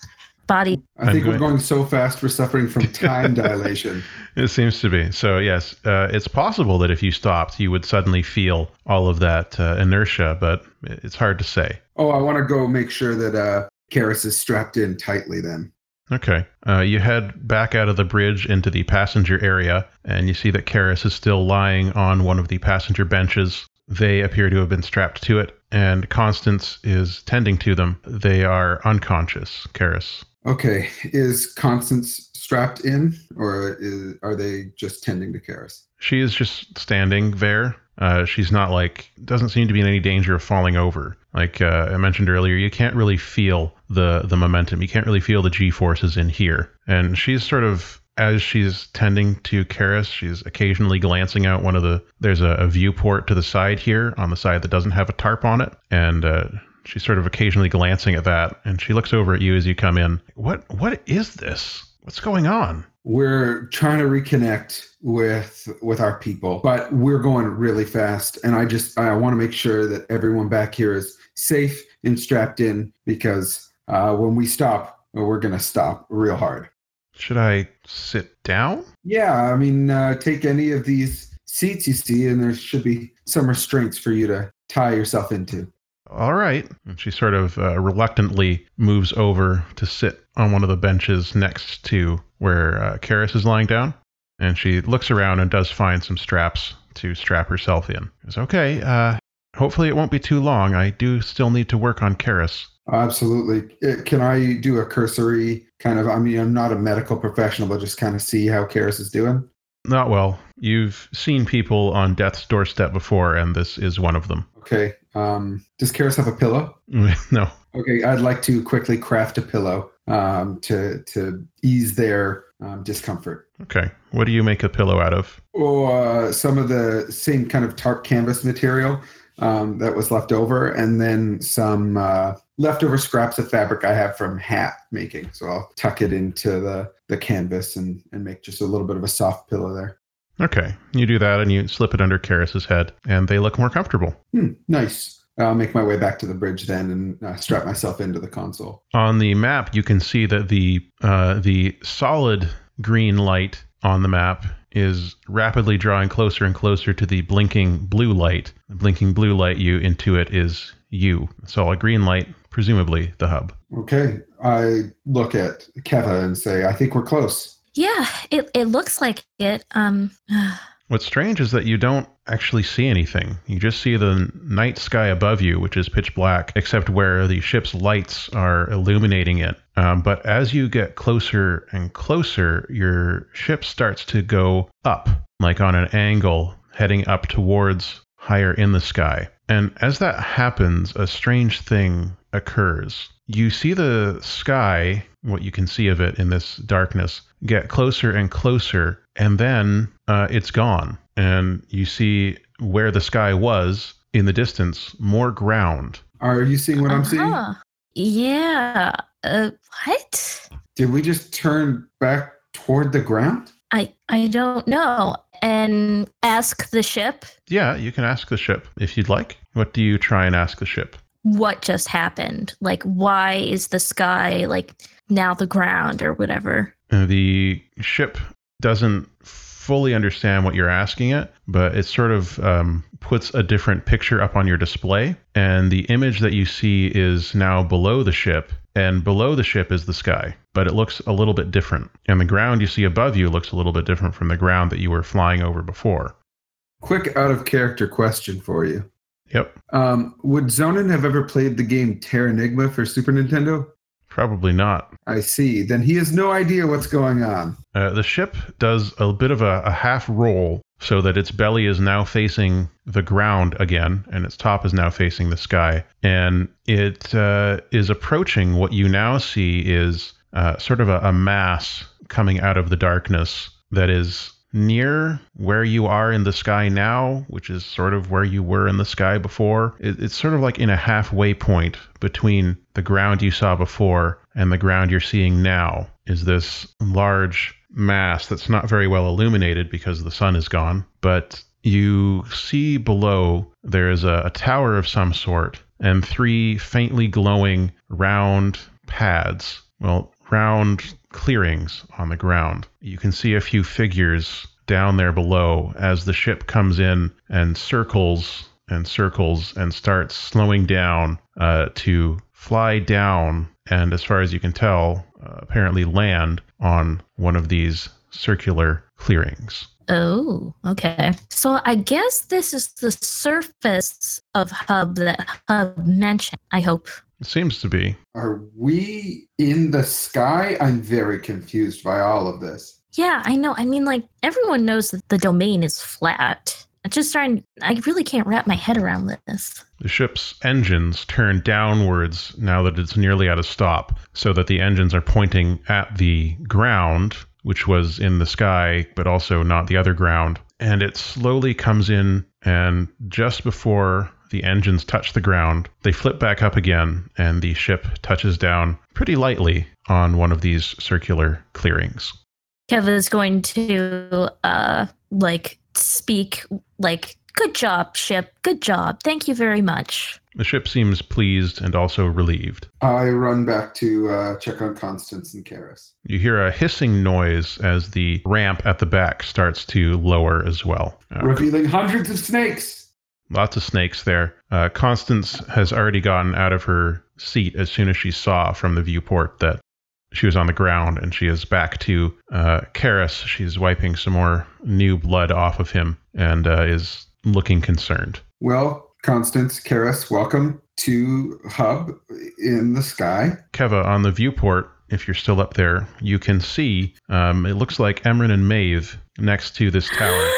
Body.
I think
I'm
we're
going-
going so fast we're suffering from time dilation.
It seems to be. So, yes, uh, it's possible that if you stopped, you would suddenly feel all of that uh, inertia, but it's hard to say.
Oh, I want to go make sure that uh Karis is strapped in tightly then.
Okay. Uh, you head back out of the bridge into the passenger area, and you see that Karis is still lying on one of the passenger benches. They appear to have been strapped to it, and Constance is tending to them. They are unconscious, Karis.
Okay, is Constance strapped in, or is, are they just tending to Karis?
She is just standing there. Uh, she's not like doesn't seem to be in any danger of falling over. Like uh, I mentioned earlier, you can't really feel the the momentum. You can't really feel the g forces in here. And she's sort of as she's tending to Karis, she's occasionally glancing out one of the. There's a, a viewport to the side here on the side that doesn't have a tarp on it, and uh, she's sort of occasionally glancing at that. And she looks over at you as you come in. What what is this? What's going on?
We're trying to reconnect with with our people, but we're going really fast, and I just I want to make sure that everyone back here is safe and strapped in because uh, when we stop, we're gonna stop real hard.
Should I sit down?
Yeah, I mean, uh, take any of these seats you see, and there should be some restraints for you to tie yourself into.
All right. And she sort of uh, reluctantly moves over to sit on one of the benches next to where uh, Karis is lying down. And she looks around and does find some straps to strap herself in. It's okay. Uh, hopefully, it won't be too long. I do still need to work on Karis.
Absolutely. Uh, Can I do a cursory kind of? I mean, I'm not a medical professional, but just kind of see how Karis is doing.
Not well. You've seen people on death's doorstep before, and this is one of them.
Okay. Um, does Karis have a pillow?
no.
Okay, I'd like to quickly craft a pillow um, to to ease their um, discomfort.
Okay. What do you make a pillow out of?
Or uh, some of the same kind of tarp canvas material um, that was left over, and then some uh, leftover scraps of fabric I have from hat making. So I'll tuck it into the the canvas and and make just a little bit of a soft pillow there.
Okay. You do that and you slip it under Karis's head, and they look more comfortable.
Hmm, nice. I'll make my way back to the bridge then and uh, strap myself into the console.
On the map, you can see that the uh, the solid green light on the map is rapidly drawing closer and closer to the blinking blue light. The blinking blue light you intuit is you. So a green light, presumably the hub.
Okay, I look at Keva and say, I think we're close.
Yeah, it, it looks like it. Um,
What's strange is that you don't actually see anything. You just see the night sky above you, which is pitch black, except where the ship's lights are illuminating it. Um, but as you get closer and closer, your ship starts to go up, like on an angle, heading up towards higher in the sky. And as that happens, a strange thing occurs. You see the sky, what you can see of it in this darkness, get closer and closer, and then uh, it's gone. And you see where the sky was in the distance, more ground.
Are you seeing what I'm seeing?
uh-huh. Yeah. Uh, what?
Did we just turn back toward the ground?
I I don't know. And ask the ship
Yeah, you can ask the ship if you'd like. What do you try and ask the ship?
What just happened. Like, why is the sky like now the ground or whatever?
Uh, The ship doesn't fully understand what you're asking it, but it sort of um, puts a different picture up on your display. And the image that you see is now below the ship, and below the ship is the sky, but it looks a little bit different. And the ground you see above you looks a little bit different from the ground that you were flying over before.
Quick out of character question for you.
Yep.
Um, would Zonin have ever played the game Terranigma for Super Nintendo?
Probably not.
I see. Then he has no idea what's going on.
Uh, the ship does a bit of a, a half roll so that its belly is now facing the ground again and its top is now facing the sky. And it uh, is approaching what you now see is uh, sort of a, a mass coming out of the darkness that is near where you are in the sky now, which is sort of where you were in the sky before. It, it's sort of like in a halfway point between the ground you saw before and the ground you're seeing now. Is this large mass that's not very well illuminated because the sun is gone, but you see below there is a, a tower of some sort and three faintly glowing round pads. Well, round clearings on the ground. You can see a few figures down there below as the ship comes in and circles and circles and starts slowing down uh, to fly down and, as far as you can tell, uh, apparently land on one of these circular clearings.
Oh, okay. So I guess this is the surface of Hub that Hub mentioned. I hope.
It seems to be.
Are we in the sky? I'm very confused by all of this.
Yeah, I know. I mean, like everyone knows that the domain is flat. I'm just trying. I really can't wrap my head around this.
The ship's engines turn downwards now that it's nearly at a stop, so that the engines are pointing at the ground, which was in the sky, but also not the other ground. And it slowly comes in, and just before the engines touch the ground, they flip back up again, and the ship touches down pretty lightly on one of these circular clearings.
Kev is going to uh like speak like good job ship good job thank you very much
The ship seems pleased and also relieved.
I run back to uh, check on Constance and Karis.
You hear a hissing noise as the ramp at the back starts to lower as well. Uh,
Revealing hundreds of snakes.
Lots of snakes there. Uh, Constance has already gotten out of her seat as soon as she saw from the viewport that she was on the ground, and she is back to uh, Karis. She's wiping some more new blood off of him and uh, is looking concerned.
Well, Constance, Karis, welcome to Hub in the sky.
Keva, on the viewport, if you're still up there, you can see um, it looks like Emran and Maeve next to this tower.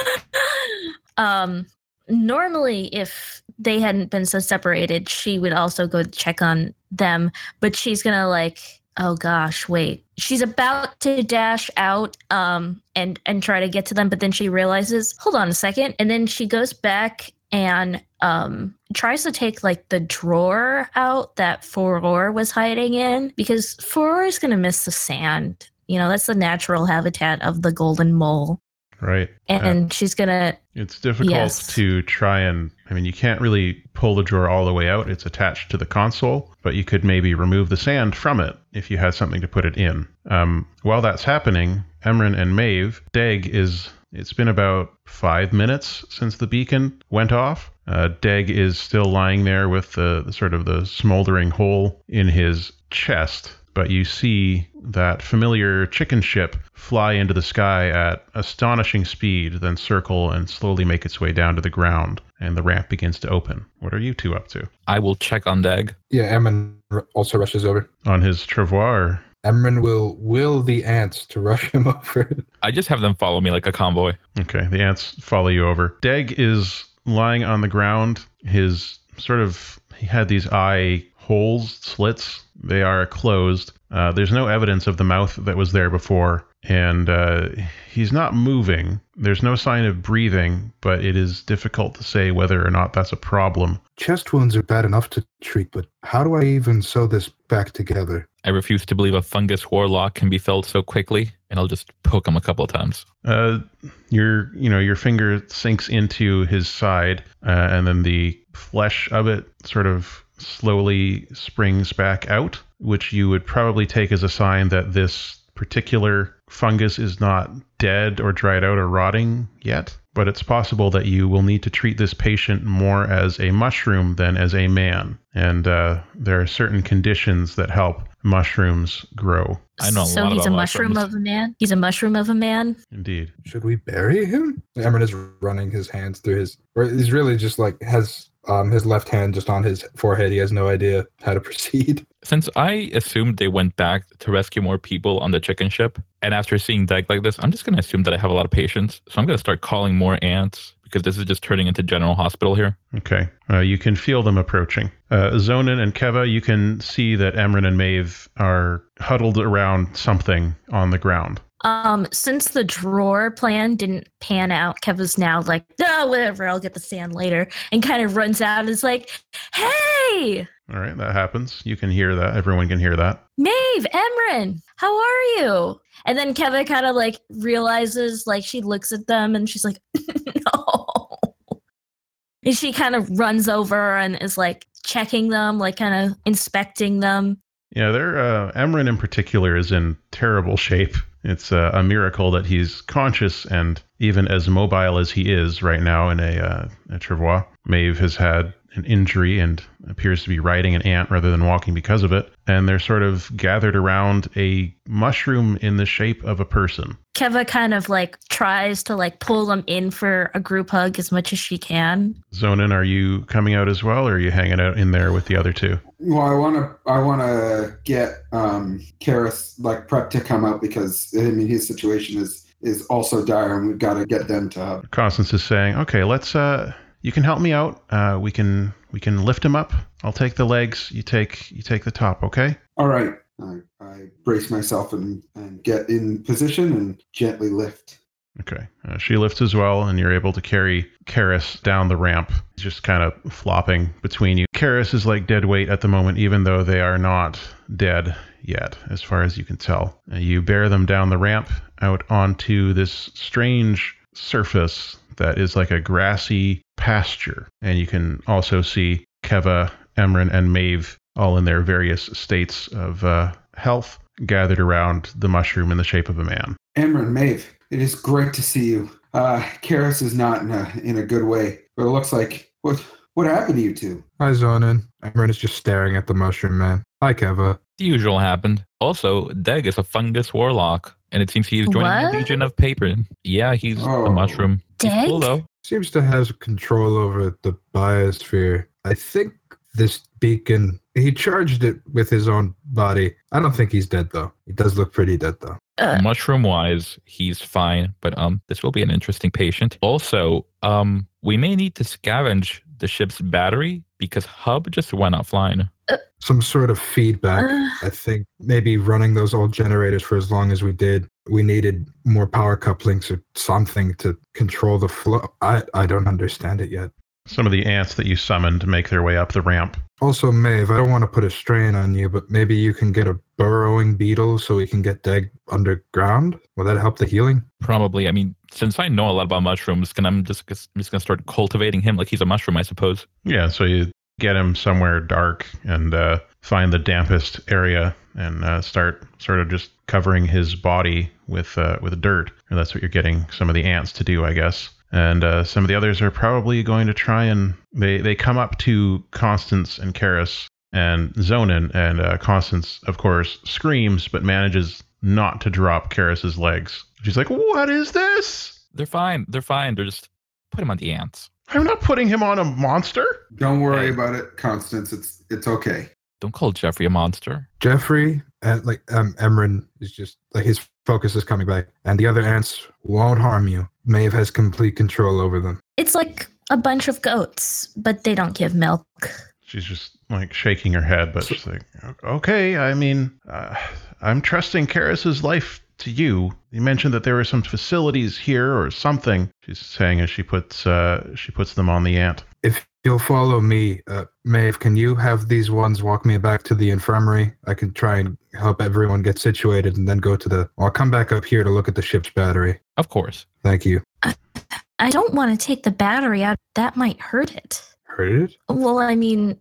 um normally if they hadn't been so separated she would also go check on them but she's gonna like oh gosh wait. She's about to dash out um and and try to get to them but then she realizes hold on a second and then she goes back and um tries to take like the drawer out that Furor was hiding in because Furor is gonna miss the sand. You know that's the natural habitat of the golden mole
right.
and she's gonna
It's difficult
Yes.
to try and, I mean, you can't really pull the drawer all the way out. It's attached to the console, but you could maybe remove the sand from it if you had something to put it in. Um, while that's happening, Emran and Maeve, Deg is, it's been about five minutes since the beacon went off. Uh, Deg is still lying there with the, the sort of the smoldering hole in his chest. But you see that familiar chicken ship fly into the sky at astonishing speed, then circle and slowly make its way down to the ground, and the ramp begins to open. What are you two up to?
I will check on Dag.
Yeah, Emran r- also rushes over.
On his travois?
Emran will will the ants to rush him over.
I just have them follow me like a convoy.
Okay, the ants follow you over. Deg is lying on the ground. His sort of, he had these eye holes, slits. They are closed. Uh, there's no evidence of the mouth that was there before, and uh, he's not moving. There's no sign of breathing, but it is difficult to say whether or not that's a problem.
Chest wounds are bad enough to treat, but how do I even sew this back together?
I refuse to believe a fungus warlock can be felled so quickly, and I'll just poke him a couple of times.
Uh, your, you know, your finger sinks into his side, uh, and then the flesh of it sort of slowly springs back out, which you would probably take as a sign that this particular fungus is not dead or dried out or rotting yet. But it's possible that you will need to treat this patient more as a mushroom than as a man. And uh, there are certain conditions that help mushrooms grow.
I know a
so
lot
he's a
about
mushroom
mushrooms.
of a man he's a mushroom of a man
Indeed.
Should we bury him? Emran is running his hands through his, or he's really just like has um, his left hand just on his forehead. He has no idea how to proceed.
Since I assumed they went back to rescue more people on the chicken ship, and after seeing Dag like this, I'm just going to assume that I have a lot of patience. So I'm going to start calling more ants because this is just turning into general hospital here.
Okay. Uh, you can feel them approaching. Uh, Zonin and Keva, you can see that Emran and Maeve are huddled around something on the ground.
Um, since the drawer plan didn't pan out, Keva's now like, oh, whatever, I'll get the sand later, and kind of runs out and is like, hey,
All right, that happens. You can hear that. Everyone can hear that.
Maeve, Emran, how are you? And then Keva kind of like realizes, like, she looks at them and she's like, no. And she kind of runs over and is like checking them, like kind of inspecting them.
Yeah, they're uh, Emran in particular is in terrible shape. It's uh, a miracle that he's conscious and even as mobile as he is right now in a, uh, a travois. Maeve has had an injury and appears to be riding an ant rather than walking because of it. And they're sort of gathered around a mushroom in the shape of a person.
Keva kind of like tries to like pull them in for a group hug as much as she can.
Zonin, are you coming out as well, or are you hanging out in there with the other two?
Well, I want to I want to get um Karis like prep to come out because I mean his situation is is also dire and we've got to get them to hub.
Constance is saying, "Okay, let's. Uh, you can help me out. Uh, we can we can lift him up. I'll take the legs. You take you take the top. Okay."
All right. I, I brace myself and, and get in position and gently lift.
Okay. Uh, she lifts as well, and you're able to carry Karis down the ramp. He's just kind of flopping between you. Karis is like dead weight at the moment, even though they are not dead yet, as far as you can tell. Uh, you bear them down the ramp out onto this strange surface that is like a grassy pasture. And you can also see Keva, Emran, and Maeve all in their various states of uh, health gathered around the mushroom in the shape of a man.
Emran, Maeve, it is great to see you. Uh, Karis is not in a in a good way, but it looks like what what happened to you two?
Hi, Zonin. Emran is just staring at the mushroom man. Hi, Keva.
The usual happened. Also, Dag is a fungus warlock, and it seems he's joining
What?
the Legion of Paper. Yeah, he's
Oh.
a mushroom. He's cool though.
Seems to have control over the biosphere. I think this beacon, he charged it with his own body. I don't think he's dead, though. He does look pretty dead, though.
Uh,
Mushroom wise, he's fine, but um, this will be an interesting patient. Also, um, we may need to scavenge the ship's battery because Hub just went offline.
Some sort of feedback.
uh,
I think maybe running those old generators for as long as we did, we needed more power couplings or something to control the flow. I, I don't understand it yet.
Some of the ants that you summoned make their way up the ramp.
Also, Maeve, I don't want to put a strain on you, but maybe you can get a burrowing beetle so we can get Dag underground. Will that help the healing?
Probably. I mean, since I know a lot about mushrooms, can I'm just I'm just gonna start cultivating him like he's a mushroom, I suppose.
Yeah, so you get him somewhere dark and uh, find the dampest area and uh, start sort of just covering his body with uh, with dirt. And that's what you're getting some of the ants to do, I guess. And uh, some of the others are probably going to try and they they come up to Constance and Karis and Zonin, and uh, Constance, of course, screams but manages not to drop Karis's legs. She's like, "What is this?
They're fine. They're fine. They're just put him on the ants.
I'm not putting him on a monster."
Don't worry
Hey.
about it, Constance. It's it's okay.
Don't call Jeffrey a monster.
Jeffrey and like um Emran is just like his focus is coming back, and the other ants won't harm you. Maeve has complete control over them.
it's like a bunch of goats, but they don't give milk.
She's just like shaking her head, but she's like, okay, I mean, uh, I'm trusting Karis's life to you. You mentioned that there are some facilities here or something. She's saying as she puts uh, she puts them on the ant.
If you'll follow me, uh, Maeve, can you have these ones walk me back to the infirmary? I can try and help everyone get situated, and then go to the. I'll come back up here to look at the ship's battery.
Of course.
Thank you.
I don't want to take the battery out. That might hurt it.
Heard?
Well, I mean,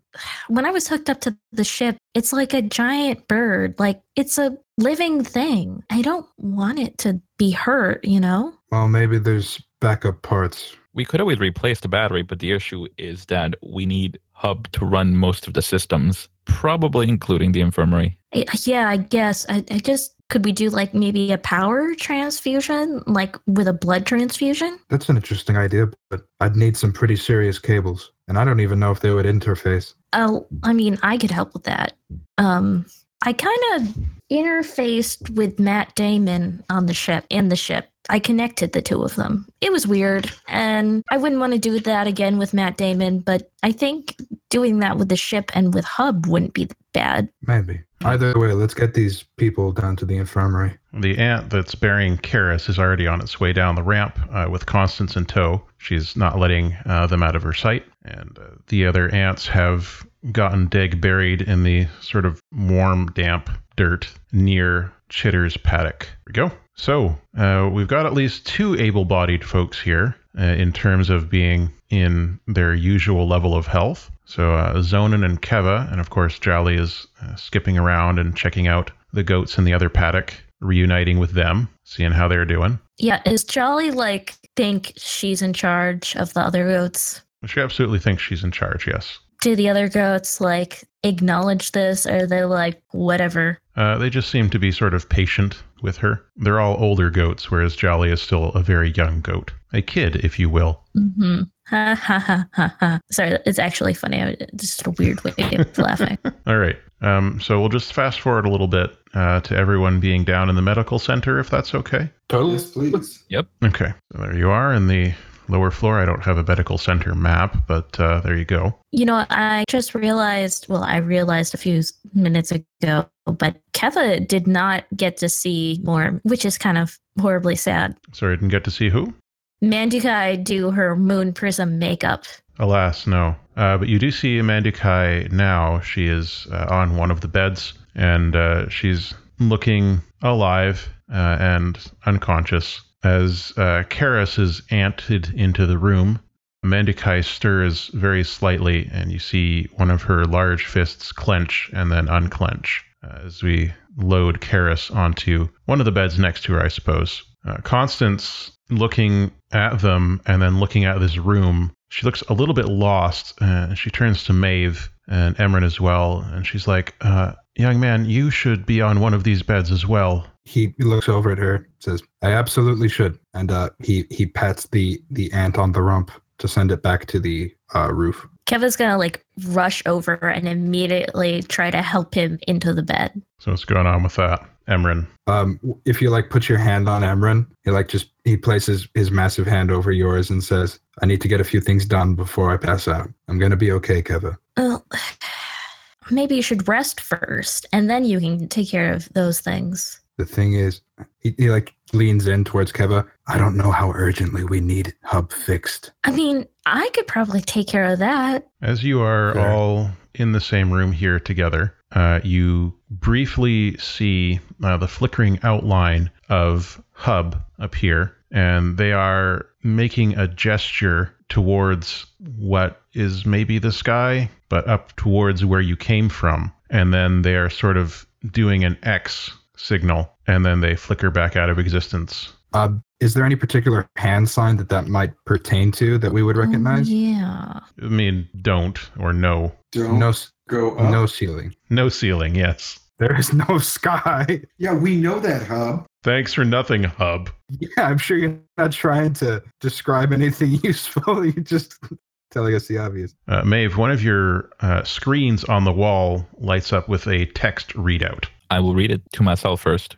when I was hooked up to the ship, it's like a giant bird. Like it's a living thing. I don't want it to be hurt, you know?
Well, maybe there's backup parts.
We could always replace the battery, but the issue is that we need Hub to run most of the systems, probably including the infirmary.
Yeah, I guess. I, I just Could we do like maybe a power transfusion, like with a blood transfusion?
That's an interesting idea, but I'd need some pretty serious cables, and I don't even know if they would interface.
Oh, I mean, I could help with that. Um, I kind of interfaced with Matt Damon on the ship, in the ship. I connected the two of them. It was weird, and I wouldn't want to do that again with Matt Damon, but I think doing that with the ship and with Hub wouldn't be bad.
Maybe. Either way, let's get these people down to the infirmary.
The ant that's burying Karis is already on its way down the ramp uh, with Constance in tow. She's not letting uh, them out of her sight. And uh, the other ants have gotten Dig buried in the sort of warm, damp dirt near Chitter's paddock. There we go. So uh, we've got at least two able bodied folks here uh, in terms of being in their usual level of health. So uh, Zonin and Keva, and of course Jolly is uh, skipping around and checking out the goats in the other paddock, reuniting with them, seeing how they're doing.
Yeah, is Jolly like think she's in charge of the other goats?
She absolutely thinks she's in charge, yes.
Do the other goats like acknowledge this or are they like whatever?
Uh, they just seem to be sort of patient with her. They're all older goats, whereas Jolly is still a very young goat. A kid, if you will.
Mm-hmm. Ha ha ha ha ha. Sorry, it's actually funny. I- Just a weird way of laughing.
All right. Um, so we'll just fast forward a little bit uh, to everyone being down in the medical center, if that's okay.
Totally.
Yes, please. Yep.
Okay. So there you are in the lower floor. I don't have a medical center map, but uh, there you go.
You know, I just realized, well, I realized a few minutes ago, but Keva did not get to see more, which is kind of horribly sad.
Sorry, didn't get to see who.
Mandukai do her moon prism makeup.
Alas, no. Uh, but you do see Mandukai now. She is uh, on one of the beds and uh, she's looking alive uh, and unconscious. As uh, Karis is anted into the room, Mandukai stirs very slightly and you see one of her large fists clench and then unclench uh, as we load Karis onto one of the beds next to her, I suppose. Uh, Constance looking at them and then looking at this room. She looks a little bit lost. and she turns to Maeve and Emran as well, and she's like, uh, "Young man, you should be on one of these beds as well."
He looks over at her, says, "I absolutely should," and uh, he he pats the the ant on the rump to send it back to the uh, roof.
Keva's gonna like rush over and immediately try to help him into the bed.
So what's going on with that, Emran?
Um, if you like put your hand on Emran, he like just he places his massive hand over yours and says, "I need to get a few things done before I pass out. I'm gonna be okay, Keva."
Well, maybe you should rest first, and then you can take care of those things.
The thing is, he, he like leans in towards Keva. I don't know how urgently we need Hub fixed.
I mean, I could probably take care of that.
As you are
Fair.
all in the same room here together, uh, you briefly see uh, the flickering outline of Hub appear, and they are making a gesture towards what is maybe the sky, but up towards where you came from. And then they are sort of doing an X signal, and then they flicker back out of existence.
Uh, is there any particular hand sign that that might pertain to that we would recognize?
Oh, yeah.
I mean, don't or no.
Don't
No, s-
go up.
no ceiling.
No ceiling, yes.
There is no sky.
Yeah, we know that, Hub.
Thanks for nothing, Hub.
Yeah, I'm sure you're not trying to describe anything useful. You're just telling us the obvious.
Uh, Maeve, one of your uh, screens on the wall lights up with a text readout.
I will read it to myself first.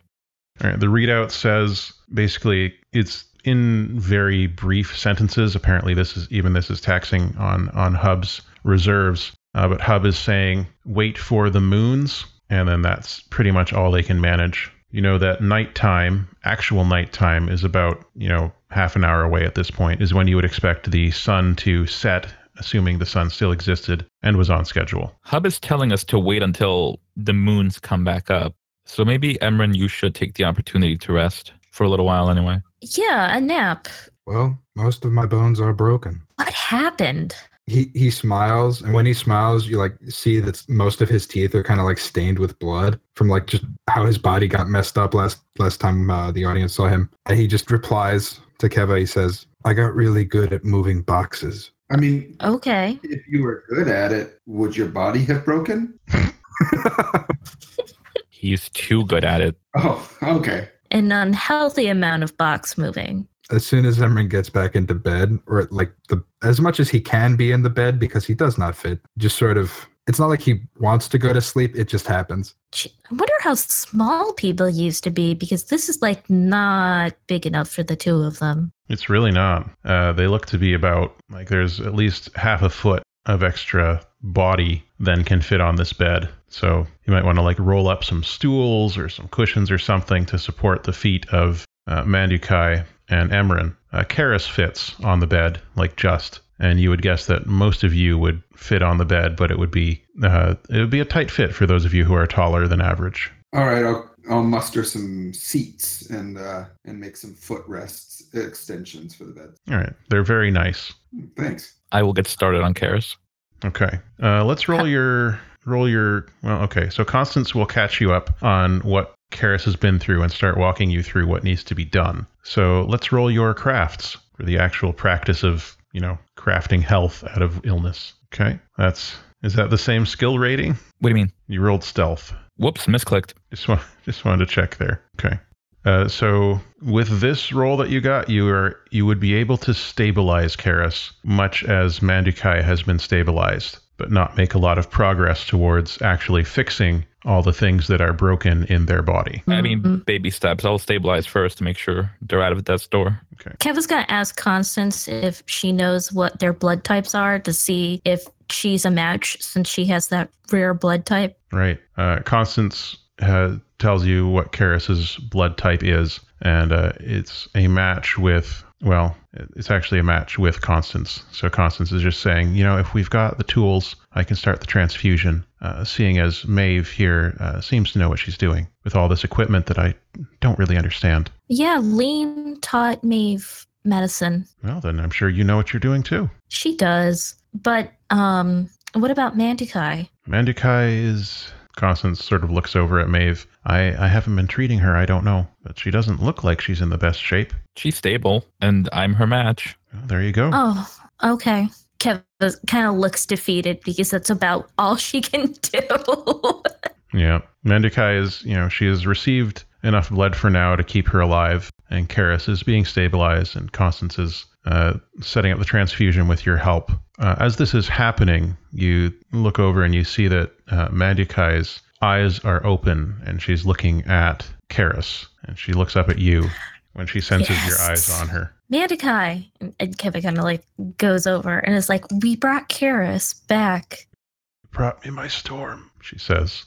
All right, the readout says basically it's in very brief sentences. Apparently, this is even this is taxing on on Hub's reserves. Uh, but Hub is saying, "Wait for the moons," and then that's pretty much all they can manage. You know that nighttime, actual nighttime, is about you know half an hour away at this point. Is when you would expect the sun to set, assuming the sun still existed and was on schedule.
Hub is telling us to wait until the moons come back up. So maybe Emran, you should take the opportunity to rest for a little while anyway.
Yeah, a nap.
Well, most of my bones are broken.
What happened?
He he smiles, and when he smiles, you like see that most of his teeth are kind of like stained with blood from like just how his body got messed up last last time uh, the audience saw him. And he just replies to Keva. He says, "I got really good at moving boxes."
I mean,
Okay.
if you were good at it, would your body have broken?
He's too good at it.
Oh, okay.
An unhealthy amount of box moving.
As soon as Emran gets back into bed, or like the as much as he can be in the bed because he does not fit, just sort of it's not like he wants to go to sleep, it just happens.
I wonder how small people used to be because this is like not big enough for the two of them.
It's really not. Uh, they look to be about like there's at least half a foot of extra body than can fit on this bed. So you might want to like roll up some stools or some cushions or something to support the feet of uh, Mandukai and Emran. Uh, Karis fits on the bed like just, and you would guess that most of you would fit on the bed, but it would be uh, it would be a tight fit for those of you who are taller than average.
All right, I'll I'll muster some seats and uh, and make some footrests extensions for the bed.
All right, they're very nice.
Thanks.
I will get started on Karis.
Okay. Uh, let's roll your roll your well. Okay, so Constance will catch you up on what Karis has been through and start walking you through what needs to be done. So let's roll your crafts for the actual practice of you know crafting health out of illness. Okay, that's is that the same skill rating?
What do you mean?
You rolled stealth.
Whoops, misclicked.
Just want just wanted to check there. Okay. Uh, so with this roll that you got, you are you would be able to stabilize Karis, much as Mandukai has been stabilized, but not make a lot of progress towards actually fixing all the things that are broken in their body.
I mean,
Mhm.
baby steps. I'll stabilize first to make sure they're out of the death's door.
Keva's gonna ask Constance if she knows what their blood types are to see if she's a match since she has that rare blood type.
Right. Uh, Constance uh, tells you what Karis's blood type is, and uh, it's a match with. Well, it's actually a match with Constance. So Constance is just saying, you know, if we've got the tools, I can start the transfusion. Uh, seeing as Maeve here uh, seems to know what she's doing with all this equipment that I don't really understand.
Yeah, Lean taught Maeve medicine.
Well, then I'm sure you know what you're doing too.
She does. But um what about Mandukai?
Mandukai is. Constance sort of looks over at Maeve. I, I haven't been treating her, I don't know, but she doesn't look like she's in the best shape.
She's stable, and I'm her match.
Well, there you go.
Oh, okay. Keva kind of looks defeated because that's about all she can do.
Yeah. Mandukai is, you know, she has received enough blood for now to keep her alive, and Karis is being stabilized, and Constance is uh, setting up the transfusion with your help. Uh, as this is happening, you look over and you see that uh, Mandukai's eyes are open, and she's looking at Karis, and she looks up at you when she senses your eyes on her.
Mandukai And- And Keva kind of like goes over and is like, We brought Karis back.
You Brought me my storm, she says.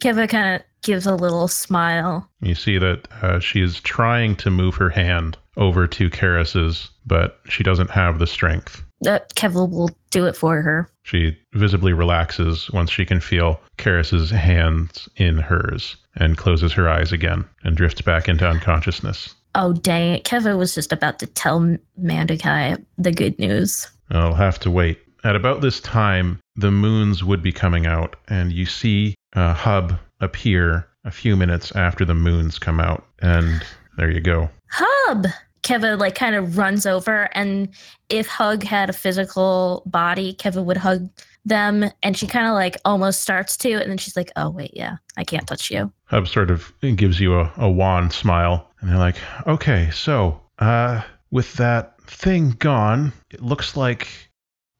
Keva kind of gives a little smile.
You see that uh, she is trying to move her hand over to Karis's, but she doesn't have the strength.
That Keva will do it for her.
She visibly relaxes once she can feel Karis's hands in hers and closes her eyes again and drifts back into unconsciousness.
Oh, dang it. Keva was just about to tell Mandukai the good news.
I'll have to wait. At about this time, the moons would be coming out, and you see uh, Hub appear a few minutes after the moons come out. And there you go.
Hub! Keva like kind of runs over and if Hub had a physical body, Keva would hug them and she kind of like almost starts to and then she's like, "Oh wait, yeah. I can't touch you."
Hub sort of gives you a, a wan smile, and they're like, okay, so, uh, with that thing gone, it looks like.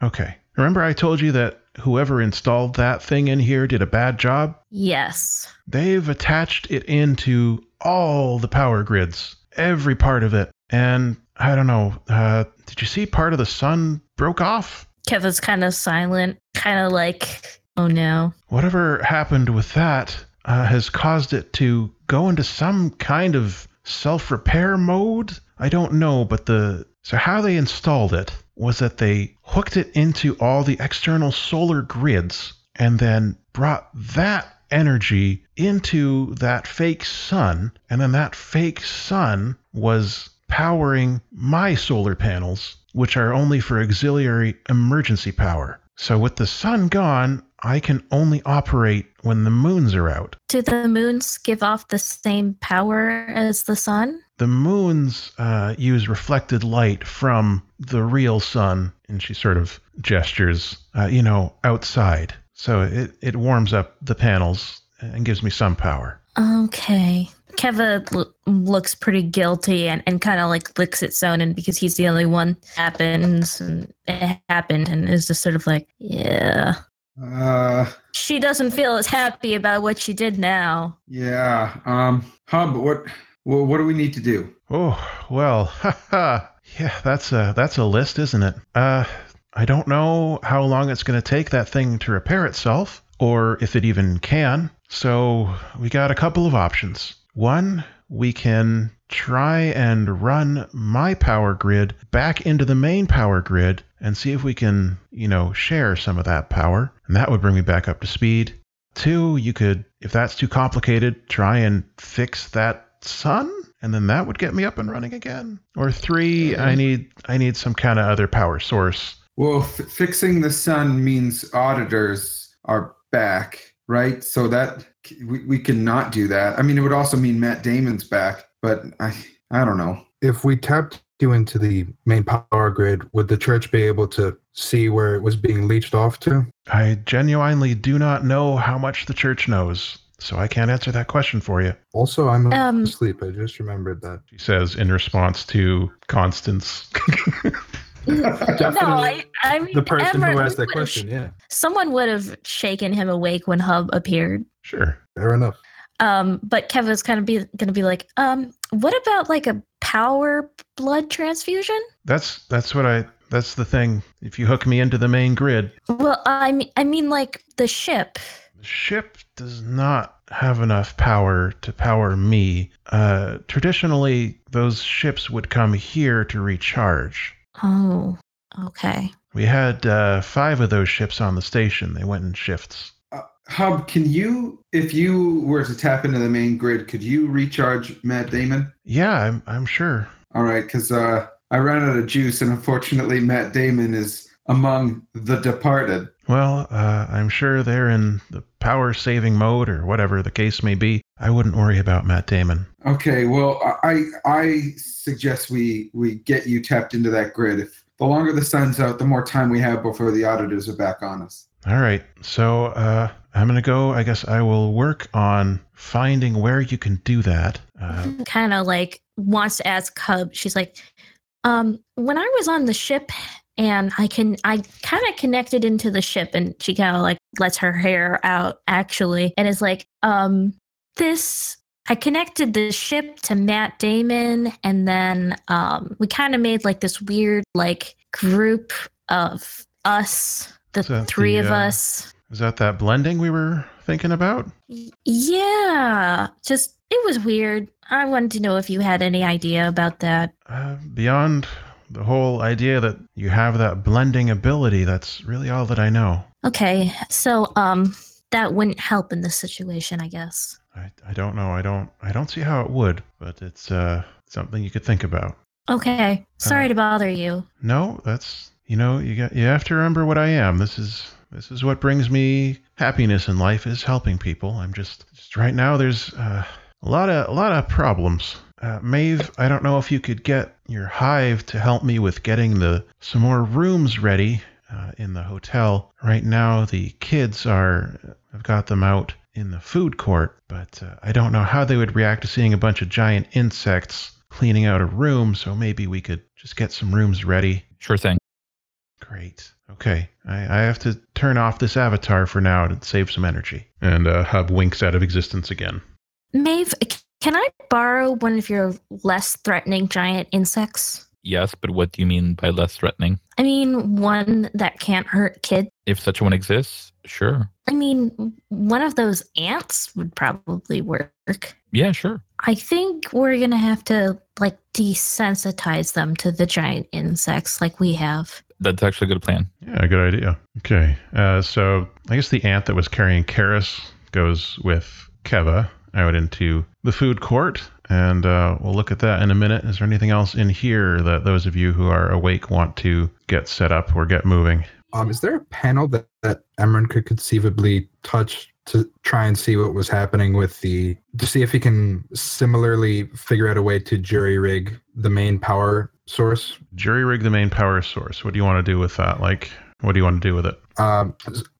Okay. Remember, I told you that whoever installed that thing in here did a bad job?
Yes.
They've attached it into all the power grids, every part of it. And I don't know, uh, did you see part of the sun broke off?
Keva's kind of silent, kind of like, "Oh no."
whatever happened with that uh, has caused it to go into some kind of self-repair mode. I don't know, but the so how they installed it was that they hooked it into all the external solar grids and then brought that energy into that fake sun, and then that fake sun was powering my solar panels, which are only for auxiliary emergency power. So with the sun gone, I can only operate when the moons are out.
Do the moons give off the same power as the sun?
The moons uh, use reflected light from the real sun, and she sort of gestures, uh, you know, outside. So it, it warms up the panels and gives me some power.
Okay. Keva l- looks pretty guilty and, and kind of like licks at Zonin because he's the only one happens and it happened and is just sort of like, yeah.
Uh,
She doesn't feel as happy about what she did now.
yeah. Um, Hub, what, what, what do we need to do?
Oh, well, haha. Yeah, that's a that's a list, isn't it? Uh I don't know how long it's going to take that thing to repair itself or if it even can. So, we got a couple of options. One, we can try and run my power grid back into the main power grid and see if we can, you know, share some of that power, and that would bring me back up to speed. Two, you could, if that's too complicated, try and fix that sun, and then that would get me up and running again. Or three, I need I need some kind of other power source.
Well, f- fixing the sun means auditors are back, right? So that we, we can not do that. I mean, it would also mean Matt Damon's back, but I I don't know.
If we tapped you into the main power grid, would the church be able to see where it was being leached off to?
I genuinely do not know how much the church knows, so I can't answer that question for you.
Also, I'm
Um,
asleep. I just remembered that.
She says in response to Constance.
no, I, I mean,
The person
Everett
who asked that question, yeah.
Someone would have shaken him awake when Hub appeared.
Sure.
Fair enough.
Um, but Keva's kind of be going to be like, um, what about like a power blood transfusion?
That's that's what I that's the thing. If you hook me into the main grid,
Well, I mean, I mean, like the ship.
the ship does not have enough power to power me. Uh, traditionally, those ships would come here to recharge.
Oh, okay.
We had uh, five of those ships on the station. They went in shifts.
Hub, can you, if you were to tap into the main grid, could you recharge Matt Damon?
Yeah, I'm I'm sure.
All right, because uh, I ran out of juice, and unfortunately, Matt Damon is among the departed.
Well, uh, I'm sure they're in the power saving mode or whatever the case may be. I wouldn't worry about Matt Damon.
Okay, well, I I suggest we we get you tapped into that grid. If the longer the sun's out, the more time we have before the auditors are back on us.
All right, so uh, I'm gonna go. I guess I will work on finding where you can do that. Uh,
kind of like wants to ask Hub. She's like, um, when I was on the ship and I can, I kind of connected into the ship and she kind of like lets her hair out actually and is like, um, this, I connected the ship to Matt Damon and then, um, we kind of made like this weird, like group of us, the
that
three
the,
of
uh,
us.
Is that that blending we were thinking about?
Yeah, just it was weird. I wanted to know if you had any idea about that.
Uh, beyond the whole idea that you have that blending ability, that's really all that I know.
Okay, so um, that wouldn't help in this situation, I guess.
I, I don't know. I don't I don't see how it would, but it's uh something you could think about.
Okay, sorry
Uh,
to bother you.
No, that's you know you got you have to remember what I am. This is this is what brings me happiness in life is helping people. I'm just, just right now. There's uh, a lot of a lot of problems. Uh, Maeve, I don't know if you could get your hive to help me with getting the some more rooms ready uh, in the hotel. Right now, the kids are I've got them out in the food court, but uh, I don't know how they would react to seeing a bunch of giant insects cleaning out a room. So maybe we could just get some rooms ready.
Sure thing.
Great. Okay. I, I have to turn off this avatar for now to save some energy. And uh, Hub winks out of existence again.
Maeve, can I borrow one of your less threatening giant insects?
Yes, but what do you mean by less threatening?
I mean, one that can't hurt kids.
If such one exists, sure.
I mean, one of those ants would probably work.
Yeah, sure.
I think we're gonna have to like desensitize them to the giant insects like we have.
That's actually a good plan.
Yeah, good idea. Okay. Uh, so I guess the ant that was carrying Karis goes with Keva out into the food court. And uh, we'll look at that in a minute. Is there anything else in here that those of you who are awake want to get set up or get moving?
Um, is there a panel that, that Emran could conceivably touch to try and see what was happening with the to see if he can similarly figure out a way to jury rig the main power source?
Jury rig the main power source. What do you want to do with that? Like, what do you want to do with it?
Um,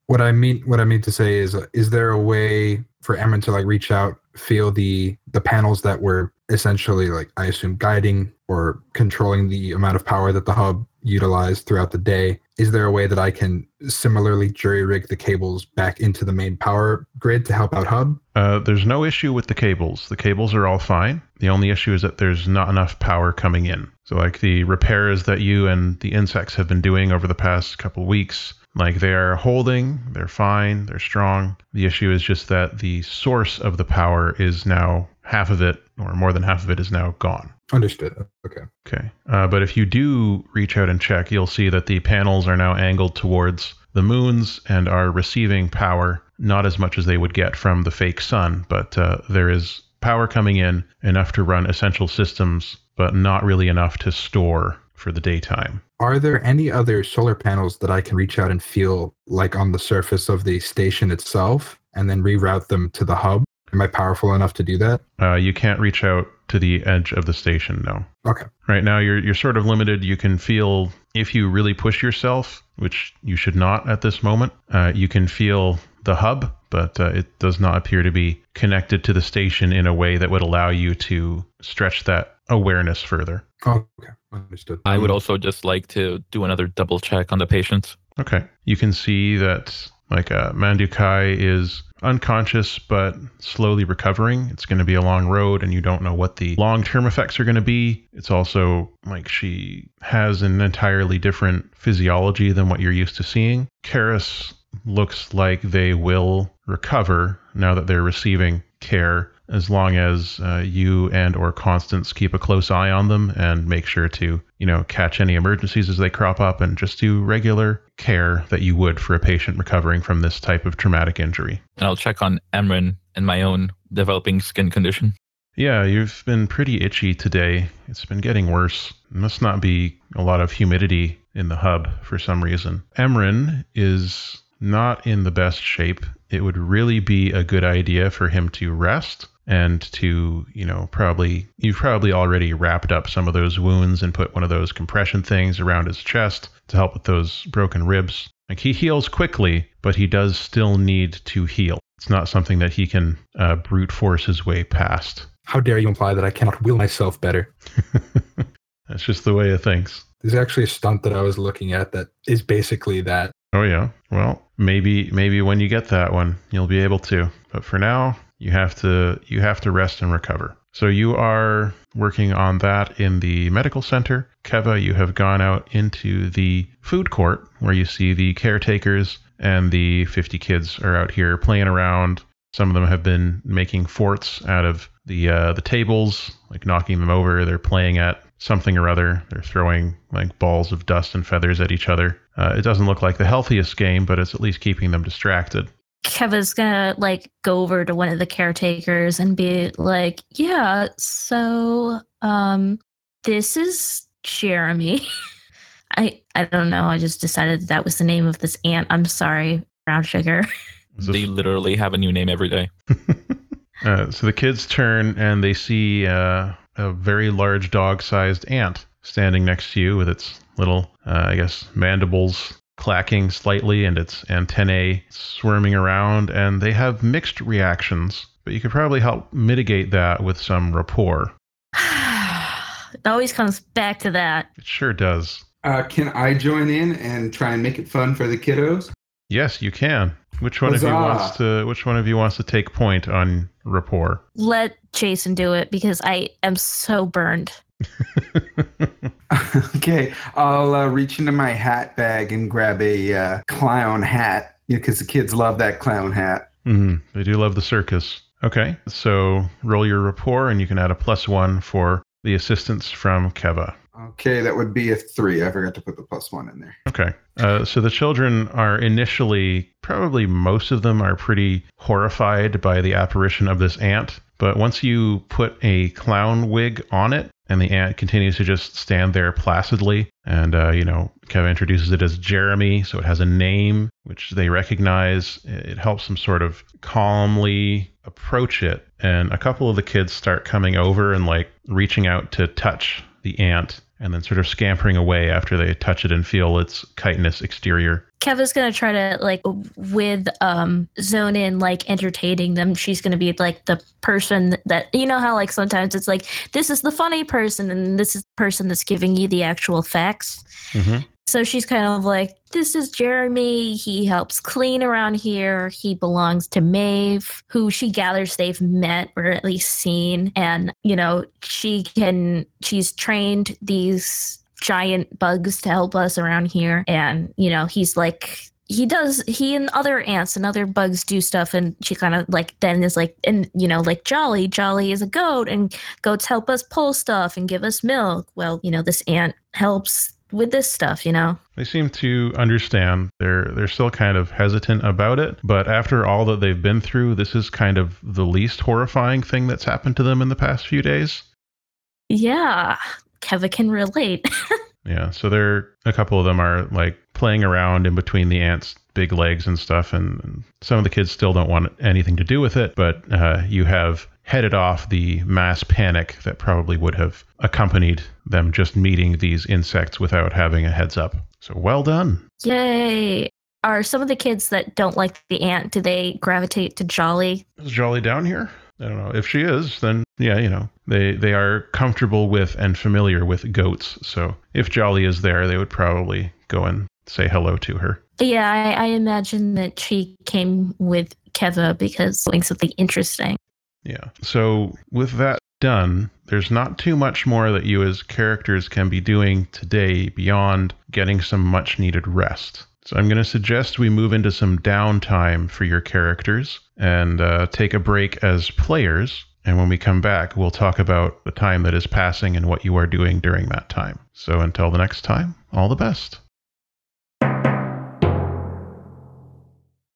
what I mean what I mean to say is, uh, is there a way for Emran to like reach out, feel the the panels that were essentially like I assume guiding or controlling the amount of power that the hub utilized throughout the day. Is there a way that I can similarly jury rig the cables back into the main power grid to help out hub?
Uh, there's no issue with the cables. The cables are all fine. The only issue is that there's not enough power coming in. So, like the repairs that you and the insects have been doing over the past couple weeks, like they are holding, they're fine, they're strong. The issue is just that the source of the power is now half of it, or more than half of it, is now gone.
Understood. Okay.
Okay. Uh, but if you do reach out and check, you'll see that the panels are now angled towards the moons and are receiving power, not as much as they would get from the fake sun, but uh, there is power coming in enough to run essential systems, but not really enough to store for the daytime.
Are there any other solar panels that I can reach out and feel like on the surface of the station itself and then reroute them to the hub? Am I powerful enough to do that?
Uh, you can't reach out to the edge of the station, no.
Okay.
Right now, you're you're sort of limited. You can feel if you really push yourself, which you should not at this moment. Uh, you can feel the hub, but uh, it does not appear to be connected to the station in a way that would allow you to stretch that awareness further.
Oh, okay. Understood.
I would also just like to do another double check on the patients.
Okay. You can see that like uh, Mandukai is unconscious but slowly recovering. It's going to be a long road, and you don't know what the long term effects are going to be. It's also like she has an entirely different physiology than what you're used to seeing. Karis looks like they will recover now that they're receiving care as long as uh, you and or constance keep a close eye on them and make sure to you know catch any emergencies as they crop up and just do regular care that you would for a patient recovering from this type of traumatic injury.
And I'll check on Emran and my own developing skin condition.
yeah you've been pretty itchy today. It's been getting worse. It must not be a lot of humidity in the hub for some reason. Emran is not in the best shape. It would really be a good idea for him to rest and to, you know, probably, you've probably already wrapped up some of those wounds and put one of those compression things around his chest to help with those broken ribs. Like he heals quickly, but he does still need to heal. It's not something that he can uh, brute force his way past.
How dare you imply that I cannot will myself better?
That's just the way of things.
There's actually a stunt that I was looking at that is basically that.
Oh yeah. Well, maybe maybe when you get that one, you'll be able to. But for now, you have to you have to rest and recover. So you are working on that in the medical center. Keva, you have gone out into the food court where you see the caretakers and the 50 kids are out here playing around. Some of them have been making forts out of the uh, the tables, like knocking them over. They're playing at something or other. They're throwing like balls of dust and feathers at each other. Uh, it doesn't look like the healthiest game, but it's at least keeping them distracted.
Keva's gonna like go over to one of the caretakers and be like, "Yeah, so um, this is Jeremy." I I don't know. I just decided that, that was the name of this ant. I'm sorry, brown sugar.
They literally have a new name every day.
Uh, so the kids turn and they see uh, a very large dog-sized ant standing next to you with its little, uh, I guess, mandibles clacking slightly and its antennae swarming around, and they have mixed reactions. But you could probably help mitigate that with some rapport.
it always comes back to that.
It sure does.
Uh, can I join in and try and make it fun for the kiddos?
Yes, you can. Which one of you wants to? Which one of you wants to take point on rapport?
Let Jason do it because I am so burned.
okay, I'll uh, reach into my hat bag and grab a uh, clown hat because the kids love that clown hat.
hmm They do love the circus. Okay, so roll your rapport, and you can add a plus one for the assistance from Keva.
Okay, that would be a three. I forgot to put the plus one in there.
Okay, uh, so the children are initially, probably most of them are pretty horrified by the apparition of this ant. But once you put a clown wig on it, and the ant continues to just stand there placidly, and uh, you know, Keva introduces it as Jeremy, so it has a name which they recognize. It helps them sort of calmly approach it, and a couple of the kids start coming over and like reaching out to touch the ant and then sort of scampering away after they touch it and feel its chitinous exterior.
Keva's gonna try to like with um Zonin like entertaining them. She's gonna be like the person that you know how like sometimes it's like this is the funny person and this is the person that's giving you the actual facts.
Mm-hmm.
So she's kind of like, this is Jeremy. He helps clean around here. He belongs to Maeve, who she gathers they've met or at least seen. And, you know, she can, she's trained these giant bugs to help us around here. And, you know, he's like, he does he and other ants and other bugs do stuff and she kind of like then is like and you know like jolly jolly is a goat and goats help us pull stuff and give us milk well you know this ant helps with this stuff, you know.
They seem to understand. They're they're still kind of hesitant about it, but after all that they've been through, this is kind of the least horrifying thing that's happened to them in the past few days.
Yeah, Keva can relate.
yeah, so they're a couple of them are like playing around in between the ants' big legs and stuff, and, and some of the kids still don't want anything to do with it. But uh, you have headed off the mass panic that probably would have accompanied them just meeting these insects without having a heads up. So well done.
Yay. Are some of the kids that don't like the ant, do they gravitate to Jolly?
Is Jolly down here? I don't know. If she is, then yeah, you know, they they are comfortable with and familiar with goats. So if Jolly is there, they would probably go and say hello to her.
Yeah, I, I imagine that she came with Keva because doing something interesting.
Yeah. So with that done, there's not too much more that you as characters can be doing today beyond getting some much needed rest. So I'm going to suggest we move into some downtime for your characters and uh, take a break as players. And when we come back, we'll talk about the time that is passing and what you are doing during that time. So until the next time, all the best.